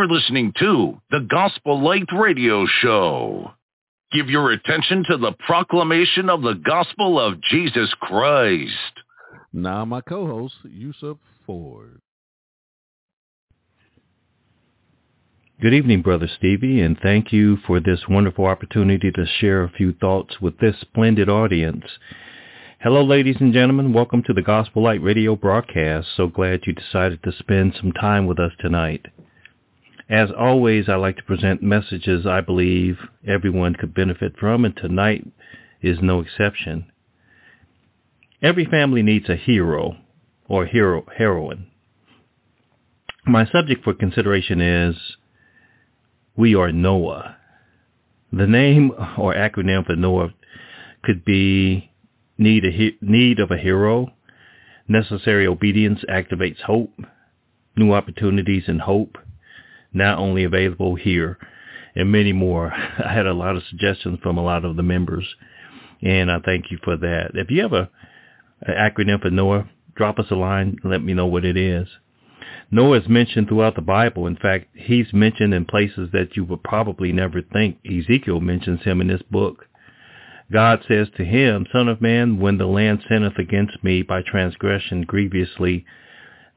You're listening to the Gospel Light Radio Show. Give your attention to the proclamation of the gospel of Jesus Christ. Now, my co-host, Yusuf Ford. Good evening, Brother Stevie, and thank you for this wonderful opportunity to share a few thoughts with this splendid audience. Hello, ladies and gentlemen. Welcome to the Gospel Light Radio broadcast. So glad you decided to spend some time with us tonight. As always, I like to present messages I believe everyone could benefit from, and tonight is no exception. Every family needs a hero or hero heroine. My subject for consideration is We Are Noah. The name or acronym for Noah could be need, a, need of a hero, necessary obedience activates hope, new opportunities and hope, not only available here, and many more. *laughs* I had a lot of suggestions from a lot of the members, and I thank you for that. If you have a, an acronym for Noah, drop us a line. Let me know what it is. Noah is mentioned throughout the Bible. In fact, he's mentioned in places that you would probably never think. Ezekiel mentions him in this book. God says to him, Son of man, when the land sinneth against me by transgression grievously,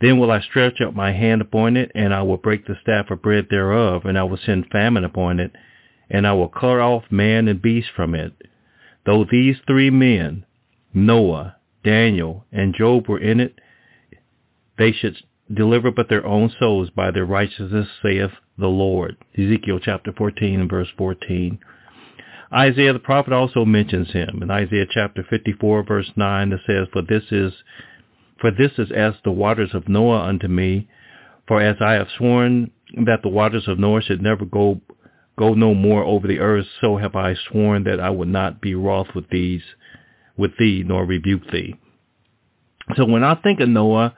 then will I stretch out my hand upon it, and I will break the staff of bread thereof, and I will send famine upon it, and I will cut off man and beast from it. Though these three men, Noah, Daniel, and Job were in it, they should deliver but their own souls by their righteousness, saith the Lord. Ezekiel chapter 14 and verse 14. Isaiah the prophet also mentions him in Isaiah chapter 54 verse 9 that says, For this is for this is as the waters of Noah unto me. For as I have sworn that the waters of Noah should never go go no more over the earth, so have I sworn that I would not be wroth with these with thee, nor rebuke thee. So when I think of Noah,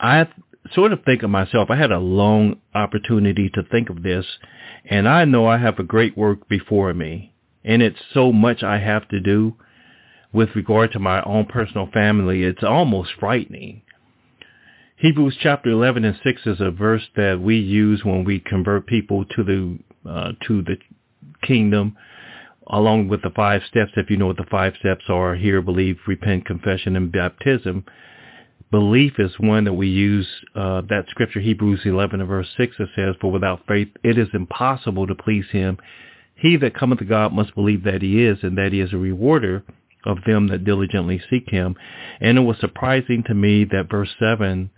I sort of think of myself. I had a long opportunity to think of this, and I know I have a great work before me, and it's so much I have to do with regard to my own personal family, it's almost frightening. Hebrews chapter 11 and 6 is a verse that we use when we convert people to the uh, to the kingdom, along with the five steps. If you know what the five steps are, hear, believe, repent, confession, and baptism. Belief is one that we use. Uh, that scripture, Hebrews 11 and verse 6, it says, "For without faith it is impossible to please Him. He that cometh to God must believe that He is, and that He is a rewarder of them that diligently seek him. And it was surprising to me that verse 7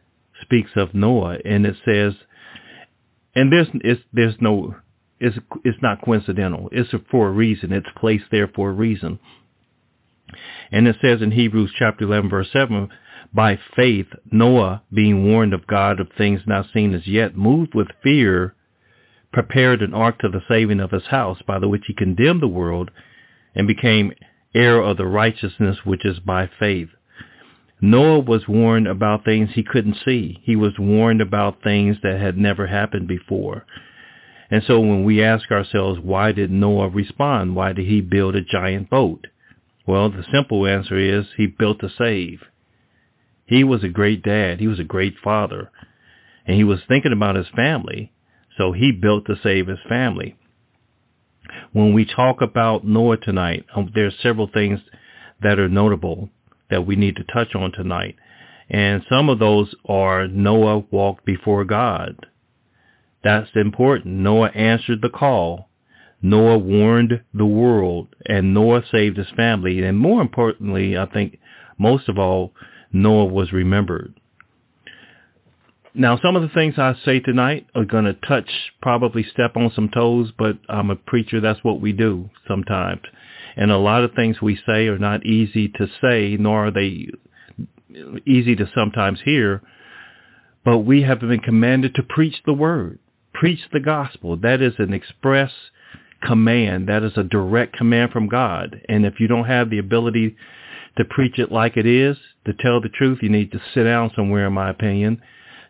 speaks of Noah and it says, and there's, it's, there's no, it's, it's not coincidental. It's for a reason. It's placed there for a reason. And it says in Hebrews chapter 11 verse 7, by faith Noah, being warned of God of things not seen as yet, moved with fear, prepared an ark to the saving of his house, by the which he condemned the world and became heir of the righteousness which is by faith. Noah was warned about things he couldn't see. He was warned about things that had never happened before. And so when we ask ourselves, why did Noah respond? Why did he build a giant boat? Well, the simple answer is he built to save. He was a great dad. He was a great father. And he was thinking about his family. So he built to save his family. When we talk about Noah tonight, um, there are several things that are notable that we need to touch on tonight. And some of those are Noah walked before God. That's important. Noah answered the call. Noah warned the world and Noah saved his family. And more importantly, I think most of all, Noah was remembered. Now, some of the things I say tonight are going to touch, probably step on some toes, but I'm a preacher. That's what we do sometimes. And a lot of things we say are not easy to say, nor are they easy to sometimes hear. But we have been commanded to preach the word, preach the gospel. That is an express command. That is a direct command from God. And if you don't have the ability to preach it like it is, to tell the truth, you need to sit down somewhere, in my opinion,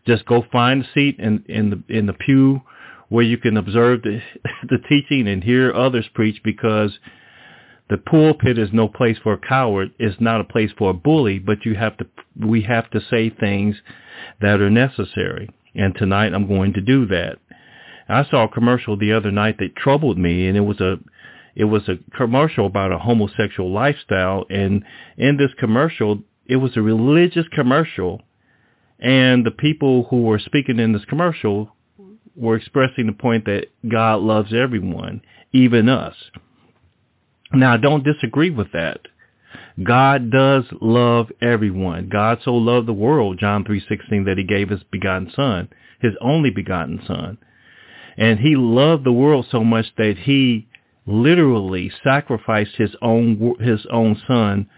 just go find a seat in, in the in the pew where you can observe the, *laughs* the teaching and hear others preach because the pulpit is no place for a coward. It's not a place for a bully, but you have to we have to say things that are necessary. And tonight I'm going to do that. I saw a commercial the other night that troubled me, and it was a it was a commercial about a homosexual lifestyle, and in this commercial, it was a religious commercial, and the people who were speaking in this commercial were expressing the point that God loves everyone, even us. Now, I don't disagree with that. God does love everyone. God so loved the world, John 3:16, that he gave his begotten son, his only begotten son. And he loved the world so much that he literally sacrificed his own his own son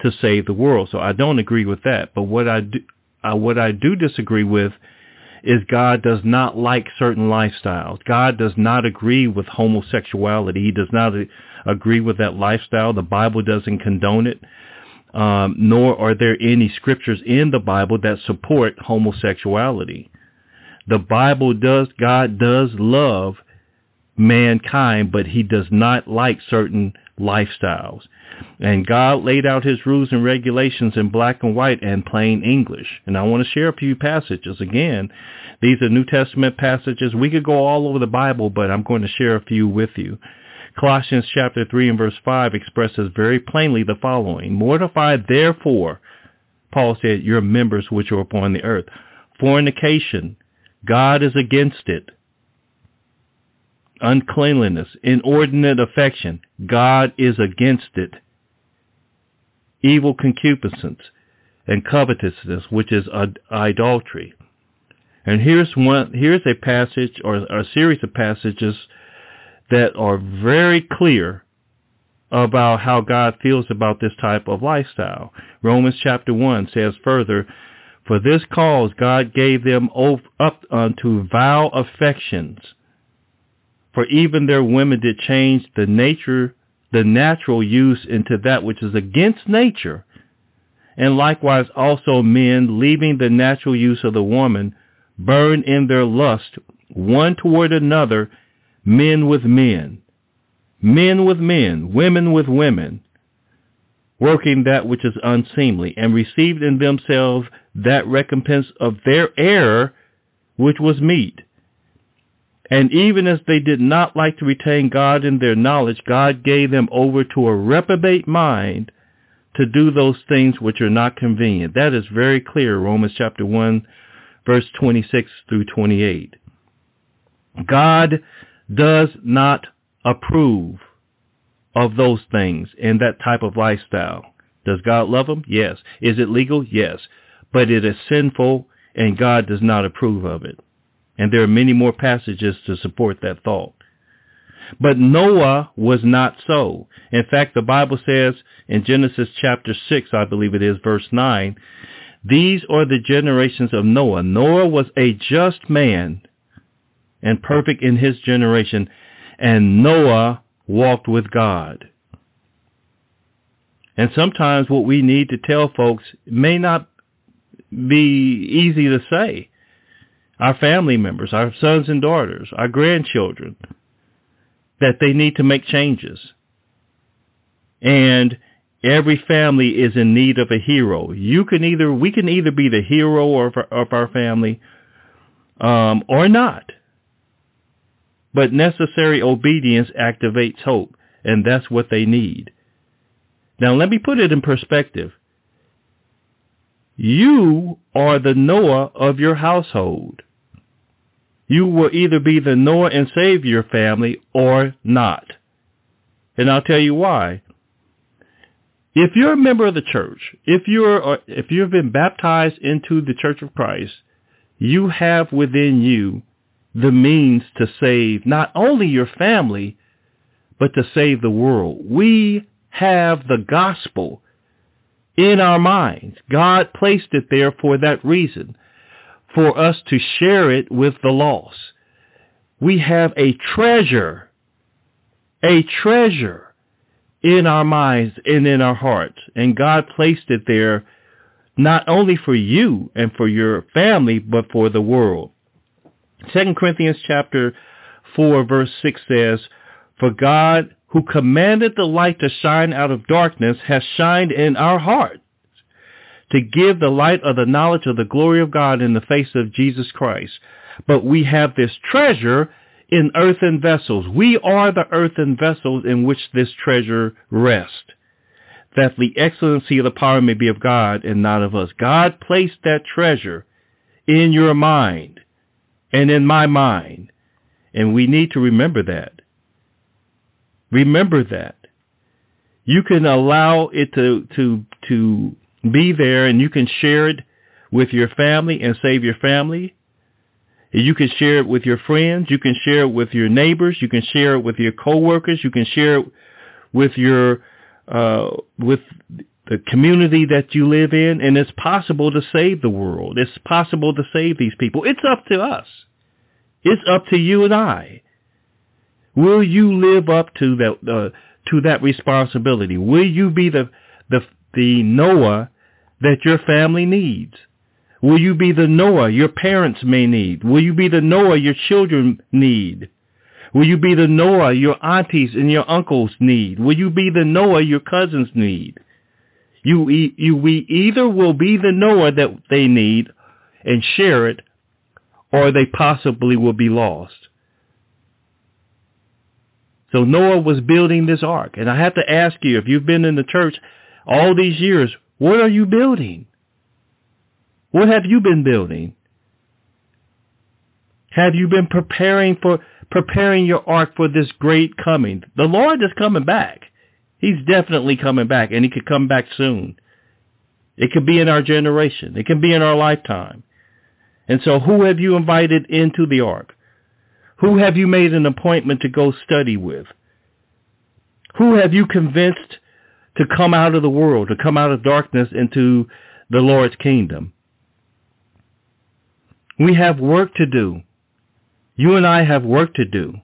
to save the world. So I don't agree with that. But what I do uh, what I do disagree with is God does not like certain lifestyles. God does not agree with homosexuality. He does not agree with that lifestyle. The Bible doesn't condone it. Um, nor are there any scriptures in the Bible that support homosexuality. The Bible does, God does love mankind, but he does not like certain lifestyles. And God laid out his rules and regulations in black and white and plain English. And I want to share a few passages. Again, these are New Testament passages. We could go all over the Bible, but I'm going to share a few with you. Colossians chapter 3 and verse 5 expresses very plainly the following. Mortify therefore, Paul said, your members which are upon the earth. Fornication, God is against it uncleanliness, inordinate affection. God is against it. Evil concupiscence and covetousness, which is idolatry. And here's one, here's a passage or a series of passages that are very clear about how God feels about this type of lifestyle. Romans chapter 1 says further, For this cause God gave them up unto vile affections for even their women did change the nature, the natural use into that which is against nature. And likewise also men, leaving the natural use of the woman, burn in their lust one toward another, men with men, men with men, women with women, working that which is unseemly, and received in themselves that recompense of their error which was meet. And even as they did not like to retain God in their knowledge, God gave them over to a reprobate mind to do those things which are not convenient. That is very clear, Romans chapter 1, verse 26 through 28. God does not approve of those things and that type of lifestyle. Does God love them? Yes. Is it legal? Yes. But it is sinful and God does not approve of it. And there are many more passages to support that thought. But Noah was not so. In fact, the Bible says in Genesis chapter 6, I believe it is, verse 9, these are the generations of Noah. Noah was a just man and perfect in his generation, and Noah walked with God. And sometimes what we need to tell folks may not be easy to say our family members, our sons and daughters, our grandchildren, that they need to make changes. And every family is in need of a hero. You can either, we can either be the hero of our, of our family um, or not. But necessary obedience activates hope, and that's what they need. Now let me put it in perspective. You are the Noah of your household you will either be the Noah and save your family or not. And I'll tell you why. If you're a member of the church, if you're uh, if you've been baptized into the Church of Christ, you have within you the means to save not only your family, but to save the world. We have the gospel in our minds. God placed it there for that reason for us to share it with the lost. We have a treasure, a treasure in our minds and in our hearts. And God placed it there not only for you and for your family, but for the world. 2 Corinthians chapter 4 verse 6 says, For God who commanded the light to shine out of darkness has shined in our hearts to give the light of the knowledge of the glory of God in the face of Jesus Christ. But we have this treasure in earthen vessels. We are the earthen vessels in which this treasure rests, that the excellency of the power may be of God and not of us. God placed that treasure in your mind and in my mind, and we need to remember that. Remember that. You can allow it to, to, to be there and you can share it with your family and save your family. You can share it with your friends. You can share it with your neighbors. You can share it with your coworkers. You can share it with your uh, with the community that you live in, and it's possible to save the world. It's possible to save these people. It's up to us. It's up to you and I. Will you live up to that uh, to that responsibility? Will you be the the the Noah that your family needs? Will you be the Noah your parents may need? Will you be the Noah your children need? Will you be the Noah your aunties and your uncles need? Will you be the Noah your cousins need? You, you, we either will be the Noah that they need and share it, or they possibly will be lost. So Noah was building this ark. And I have to ask you, if you've been in the church all these years, what are you building? What have you been building? Have you been preparing for preparing your ark for this great coming? The Lord is coming back. He's definitely coming back, and he could come back soon. It could be in our generation. It can be in our lifetime. And so who have you invited into the ark? Who have you made an appointment to go study with? Who have you convinced to come out of the world, to come out of darkness into the Lord's kingdom? We have work to do. You and I have work to do.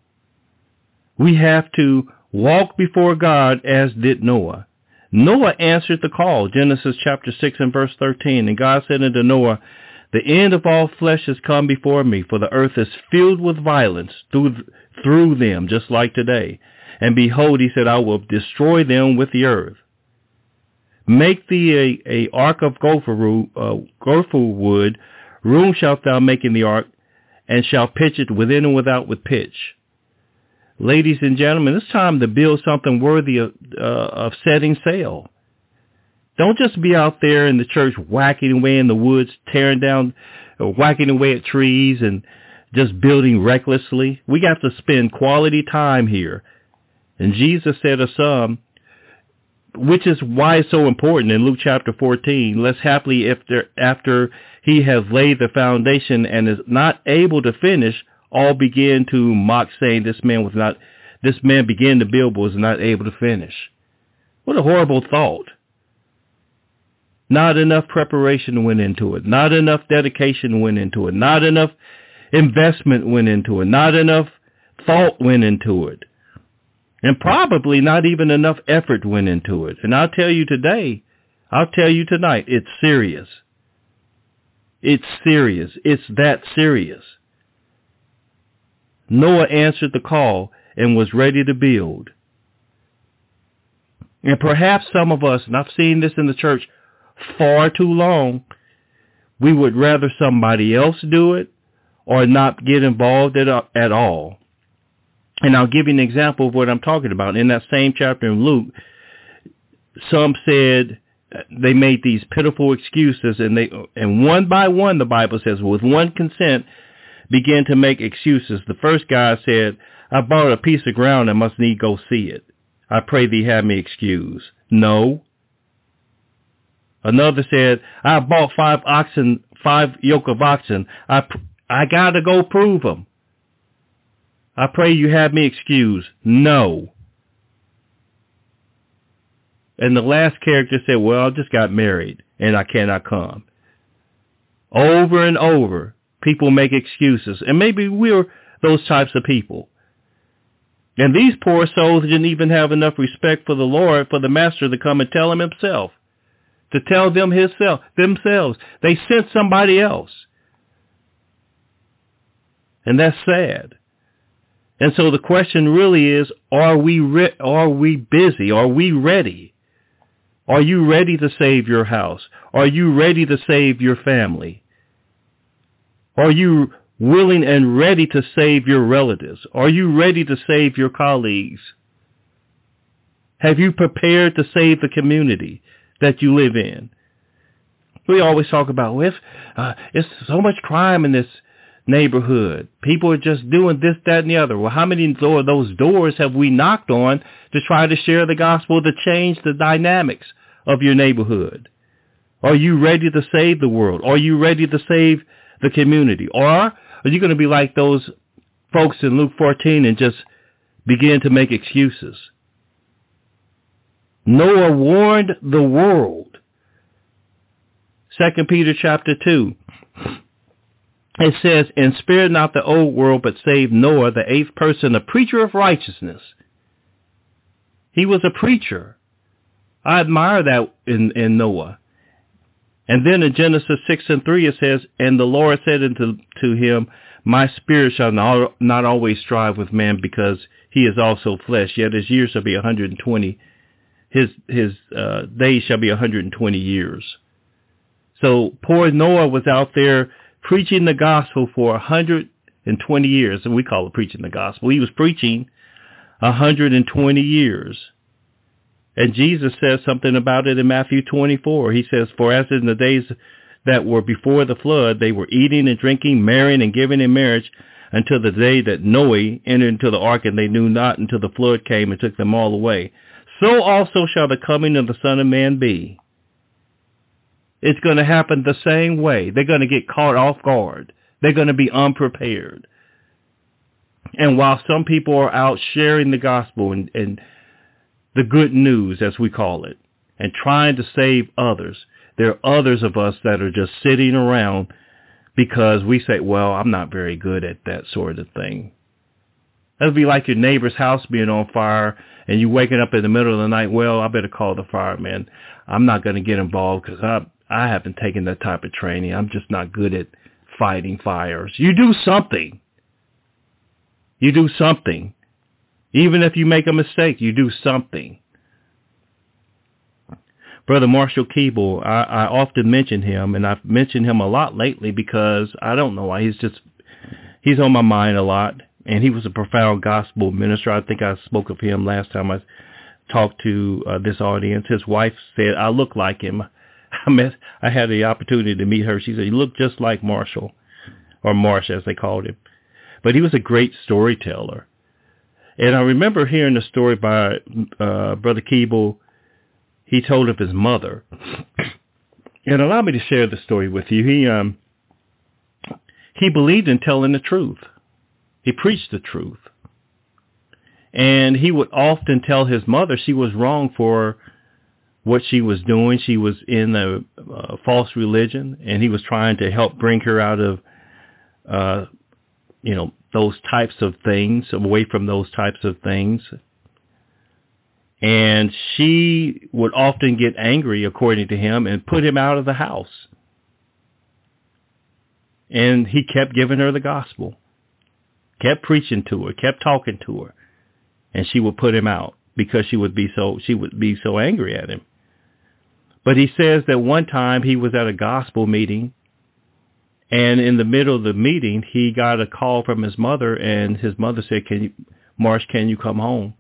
We have to walk before God as did Noah. Noah answered the call, Genesis chapter 6 and verse 13. And God said unto Noah, The end of all flesh has come before me, for the earth is filled with violence through, through them, just like today. And behold, he said, I will destroy them with the earth. Make thee a, a ark of gopher, uh, wood Room shalt thou make in the ark, and shall pitch it within and without with pitch. Ladies and gentlemen, it's time to build something worthy of, uh, of setting sail. Don't just be out there in the church whacking away in the woods, tearing down, whacking away at trees and just building recklessly. We got to spend quality time here. And Jesus said of some, which is why it's so important in Luke chapter 14, lest happily after, after he has laid the foundation and is not able to finish, all begin to mock, saying this man was not, this man began to build but was not able to finish. What a horrible thought. Not enough preparation went into it. Not enough dedication went into it. Not enough investment went into it. Not enough thought went into it. And probably not even enough effort went into it. And I'll tell you today, I'll tell you tonight, it's serious. It's serious. It's that serious. Noah answered the call and was ready to build. And perhaps some of us, and I've seen this in the church far too long, we would rather somebody else do it or not get involved at, at all. And I'll give you an example of what I'm talking about. In that same chapter in Luke, some said, uh, they made these pitiful excuses and they and one by one the bible says with one consent began to make excuses. The first guy said i bought a piece of ground and must need go see it. I pray thee have me excused. No. Another said i bought five oxen five yoke of oxen. I i got to go prove them i pray you have me excused no and the last character said, well, I just got married and I cannot come. Over and over, people make excuses. And maybe we're those types of people. And these poor souls didn't even have enough respect for the Lord, for the Master to come and tell him himself. To tell them himself, themselves. They sent somebody else. And that's sad. And so the question really is, are we re- are we busy? Are we ready? Are you ready to save your house? Are you ready to save your family? Are you willing and ready to save your relatives? Are you ready to save your colleagues? Have you prepared to save the community that you live in? We always talk about, well, if, uh, it's so much crime in this neighborhood. People are just doing this, that, and the other. Well, how many of those doors have we knocked on to try to share the gospel to change the dynamics of your neighborhood? Are you ready to save the world? Are you ready to save the community? Or are you going to be like those folks in Luke 14 and just begin to make excuses? Noah warned the world. Second Peter chapter 2 it says, and spare not the old world, but save Noah, the eighth person, a preacher of righteousness. He was a preacher. I admire that in, in Noah. And then in Genesis 6 and 3 it says, And the Lord said unto to him, My spirit shall not, not always strive with man, because he is also flesh, yet his years shall be a 120. His, his uh, days shall be a 120 years. So poor Noah was out there preaching the gospel for 120 years, and we call it preaching the gospel. He was preaching 120 years. And Jesus says something about it in Matthew 24. He says, For as in the days that were before the flood, they were eating and drinking, marrying and giving in marriage until the day that Noah entered into the ark, and they knew not until the flood came and took them all away. So also shall the coming of the Son of Man be. It's going to happen the same way. They're going to get caught off guard. They're going to be unprepared. And while some people are out sharing the gospel and, and the good news, as we call it, and trying to save others, there are others of us that are just sitting around because we say, well, I'm not very good at that sort of thing. That'd be like your neighbor's house being on fire and you waking up in the middle of the night, well, I better call the fireman. I'm not going to get involved because I, I haven't taken that type of training. I'm just not good at fighting fires. You do something. You do something. Even if you make a mistake, you do something. Brother Marshall Keeble, I, I often mention him, and I've mentioned him a lot lately because I don't know why. He's just, he's on my mind a lot, and he was a profound gospel minister. I think I spoke of him last time I talked to uh, this audience. His wife said, I look like him. I met, I had the opportunity to meet her. She said, he looked just like Marshall, or Marsh as they called him." But he was a great storyteller, and I remember hearing a story by uh, Brother Keeble. He told of his mother, *coughs* and allow me to share the story with you. He um he believed in telling the truth. He preached the truth. And he would often tell his mother she was wrong for what she was doing. She was in a, false religion, and he was trying to help bring her out of, uh, you know, those types of things, away from those types of things. And she would often get angry, according to him, and put him out of the house. And he kept giving her the gospel, kept preaching to her, kept talking to her, and she would put him out because she would be so she would be so angry at him. But he says that one time he was at a gospel meeting and in the middle of the meeting he got a call from his mother and his mother said, Can you Marsh, can you come home?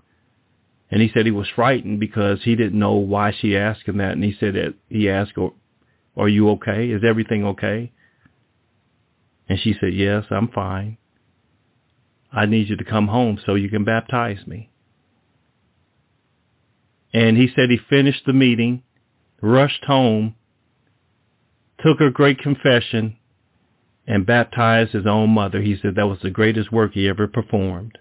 And he said he was frightened because he didn't know why she asked him that and he said that he asked Are you okay? Is everything okay? And she said, Yes, I'm fine. I need you to come home so you can baptize me. And he said he finished the meeting rushed home, took her great confession, and baptized his own mother. He said that was the greatest work he ever performed.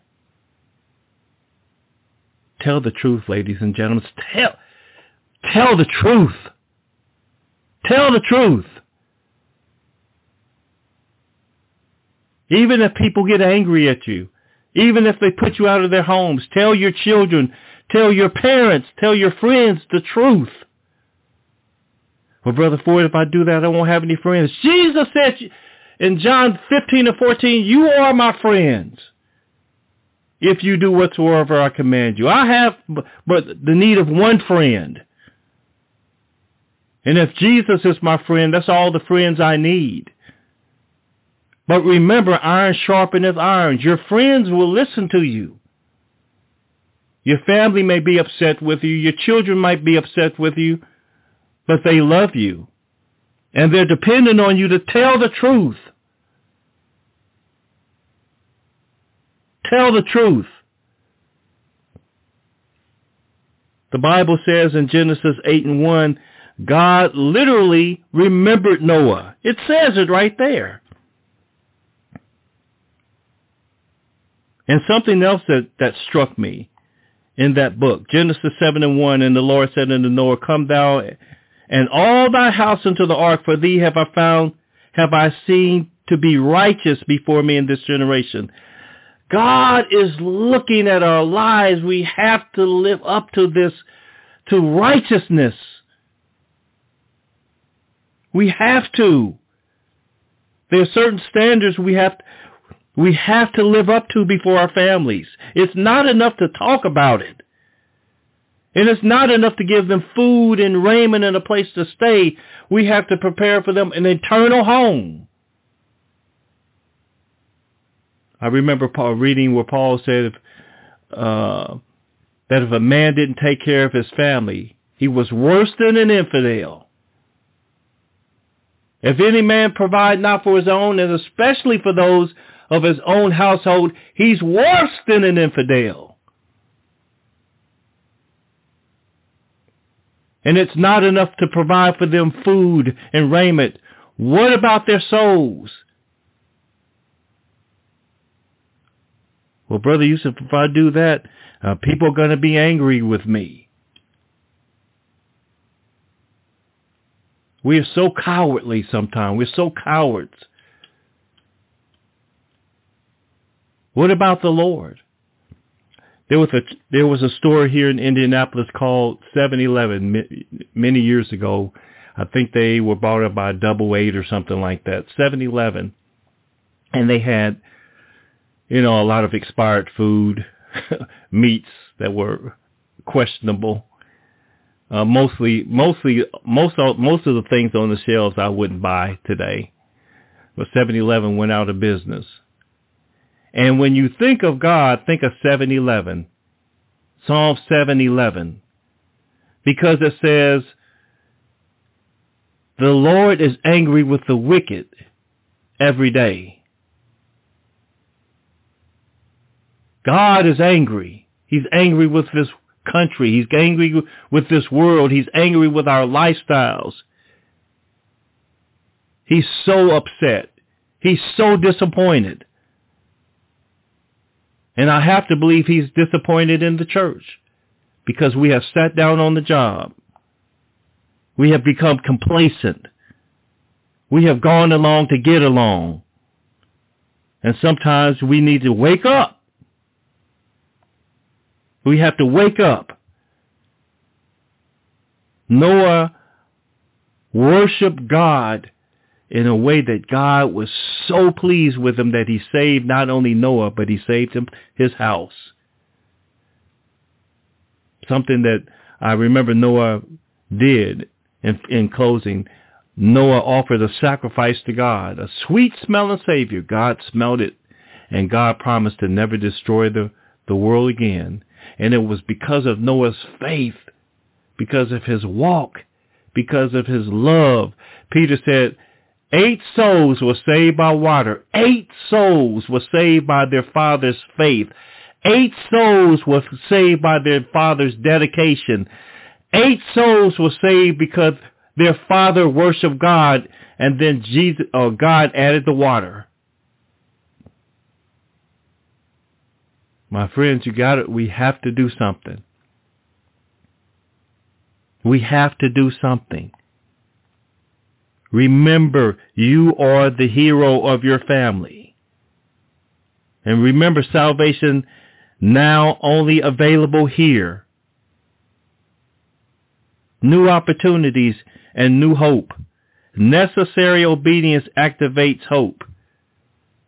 Tell the truth, ladies and gentlemen. Tell, tell the truth. Tell the truth. Even if people get angry at you, even if they put you out of their homes, tell your children, tell your parents, tell your friends the truth. Well, Brother Ford, if I do that, I won't have any friends. Jesus said in John 15 and 14, you are my friends if you do whatsoever I command you. I have but the need of one friend. And if Jesus is my friend, that's all the friends I need. But remember, iron sharpeneth iron. Your friends will listen to you. Your family may be upset with you. Your children might be upset with you, but they love you. And they're dependent on you to tell the truth. Tell the truth. The Bible says in Genesis 8 and 1, God literally remembered Noah. It says it right there. And something else that, that struck me in that book, Genesis 7 and 1, and the Lord said unto Noah, Come thou and all thy house into the ark, for thee have I found, have I seen to be righteous before me in this generation. God is looking at our lives. We have to live up to this, to righteousness. We have to. There are certain standards we have we have to live up to before our families. It's not enough to talk about it. And it's not enough to give them food and raiment and a place to stay. We have to prepare for them an eternal home. I remember Paul reading where Paul said uh, that if a man didn't take care of his family, he was worse than an infidel. If any man provide not for his own, and especially for those of his own household, he's worse than an infidel. And it's not enough to provide for them food and raiment. What about their souls? Well, Brother Yusuf, if I do that, uh, people are going to be angry with me. We are so cowardly sometimes. We're so cowards. What about the Lord? There was a there was a store here in Indianapolis called 7-Eleven many years ago. I think they were bought up by Double Eight or something like that. 7-Eleven, and they had, you know, a lot of expired food, *laughs* meats that were questionable. Uh, mostly, mostly, most of, most of the things on the shelves I wouldn't buy today. But 7-Eleven went out of business. And when you think of God, think of 711. Psalm 711. Because it says, the Lord is angry with the wicked every day. God is angry. He's angry with this country. He's angry with this world. He's angry with our lifestyles. He's so upset. He's so disappointed. And I have to believe he's disappointed in the church because we have sat down on the job. We have become complacent. We have gone along to get along. And sometimes we need to wake up. We have to wake up. Noah worshiped God in a way that God was so pleased with him that he saved not only Noah, but he saved him his house. Something that I remember Noah did in, in closing. Noah offered a sacrifice to God, a sweet smelling Savior. God smelled it, and God promised to never destroy the, the world again. And it was because of Noah's faith, because of his walk, because of his love. Peter said, Eight souls were saved by water. Eight souls were saved by their father's faith. Eight souls were saved by their father's dedication. Eight souls were saved because their father worshiped God and then Jesus or God added the water. My friends, you got it. We have to do something. We have to do something. Remember, you are the hero of your family. And remember, salvation now only available here. New opportunities and new hope. Necessary obedience activates hope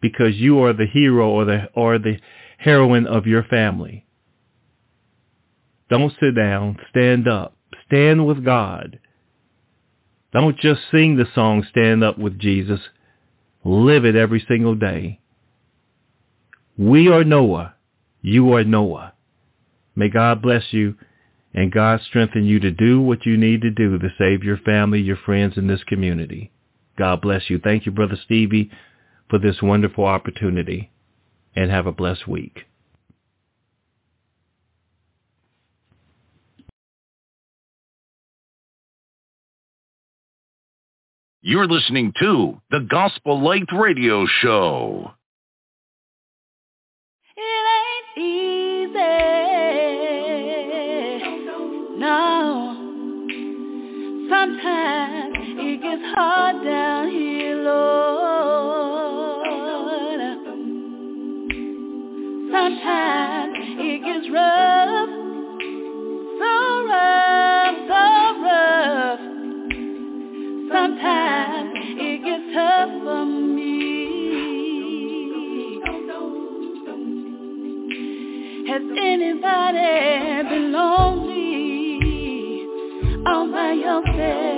because you are the hero or the, or the heroine of your family. Don't sit down. Stand up. Stand with God. Don't just sing the song, Stand Up with Jesus. Live it every single day. We are Noah. You are Noah. May God bless you and God strengthen you to do what you need to do to save your family, your friends in this community. God bless you. Thank you, Brother Stevie, for this wonderful opportunity and have a blessed week. You're listening to the Gospel Light Radio Show. It ain't easy. No. Sometimes it gets hard down here, Lord. Sometimes it gets rough. Has anybody been lonely all by yourself?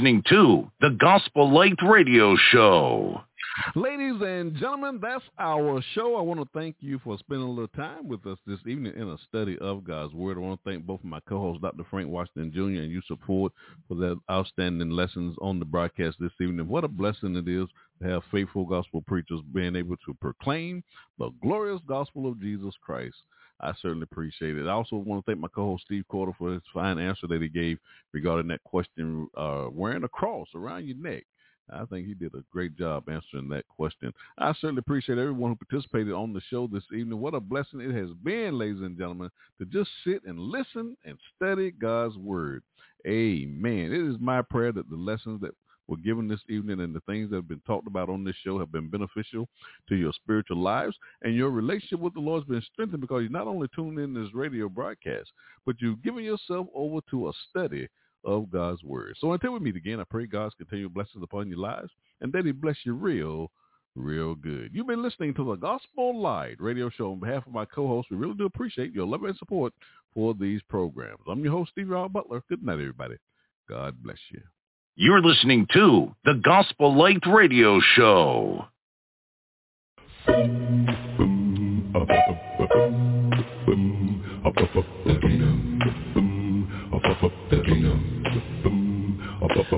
Listening to the Gospel Light Radio Show. Ladies and gentlemen, that's our show. I want to thank you for spending a little time with us this evening in a study of God's Word. I want to thank both of my co-hosts, Dr. Frank Washington Jr. and Yusuf Ford for their outstanding lessons on the broadcast this evening. What a blessing it is to have faithful gospel preachers being able to proclaim the glorious gospel of Jesus Christ. I certainly appreciate it. I also want to thank my co-host Steve Cordle for his fine answer that he gave regarding that question, uh, wearing a cross around your neck. I think he did a great job answering that question. I certainly appreciate everyone who participated on the show this evening. What a blessing it has been, ladies and gentlemen, to just sit and listen and study God's word. Amen. It is my prayer that the lessons that were given this evening and the things that have been talked about on this show have been beneficial to your spiritual lives and your relationship with the Lord has been strengthened because you not only tuned in this radio broadcast, but you've given yourself over to a study of God's word. So until we meet again, I pray God's continued blessings upon your lives and that he bless you real, real good. You've been listening to the Gospel Light radio show. On behalf of my co-hosts, we really do appreciate your love and support for these programs. I'm your host, Steve R. Butler. Good night, everybody. God bless you. You're listening to the Gospel Light Radio Show.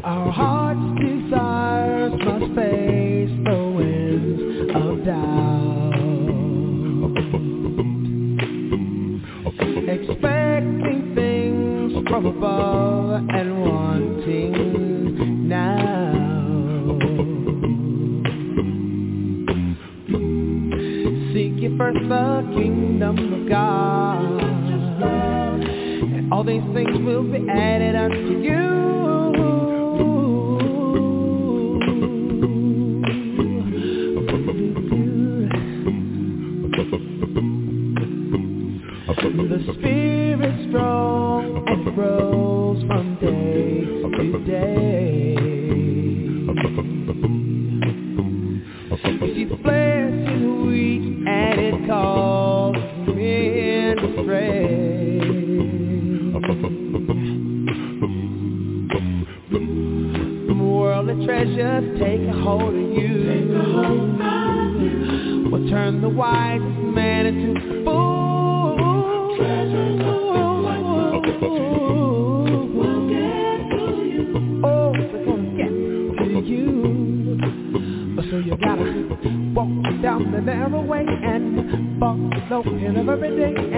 Our heart's desires must face the winds of doubt. Expecting things from above and wanting now. Seek ye first the kingdom of God. And all these things will be added unto you. Treasures take a hold of you. We'll turn the wisest man into a fool. Oh, they're gonna get to you. So you gotta walk down the narrow way and follow him every day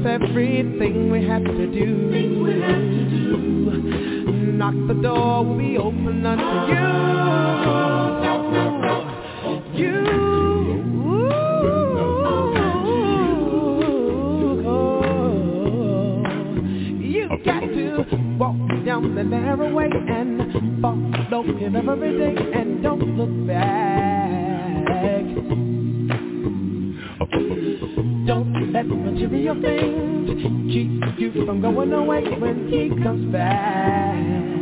us everything we have to do. Knock the door will be open unto you. You. Got to walk down the narrow way and follow him every day and don't look back. Let material things keep you from going away when he comes back.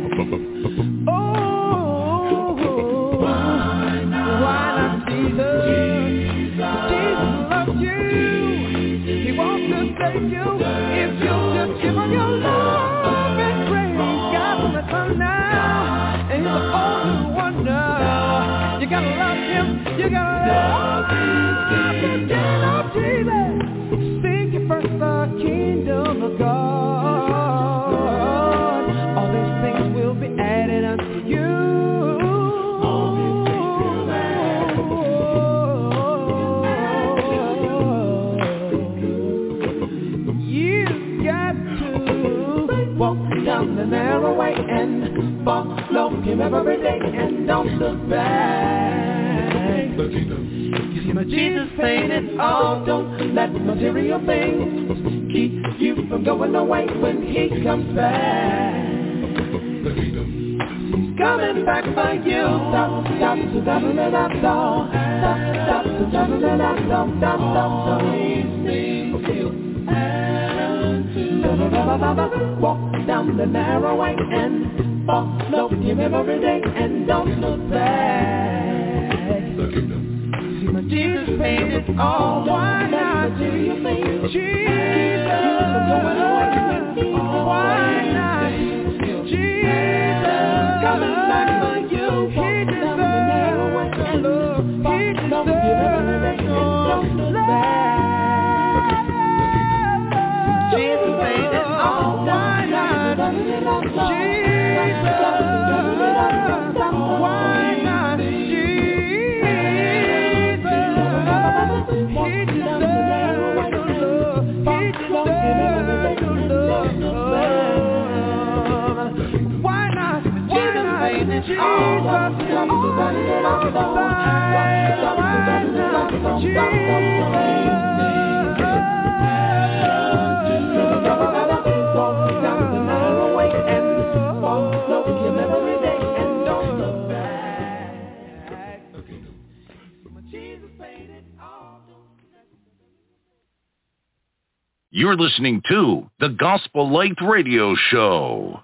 material things keep you from going away when he comes back. Coming back for you. Stop, stop, to double it up, no. Stop, stop, to double it up, no. Stop, stop, to Walk down the narrow way and follow him every day and don't look back. All. Why not? Jesus, Oh, why not? Jesus, back for you. He deserves love. He deserves You're listening to the Gospel Light Radio Show.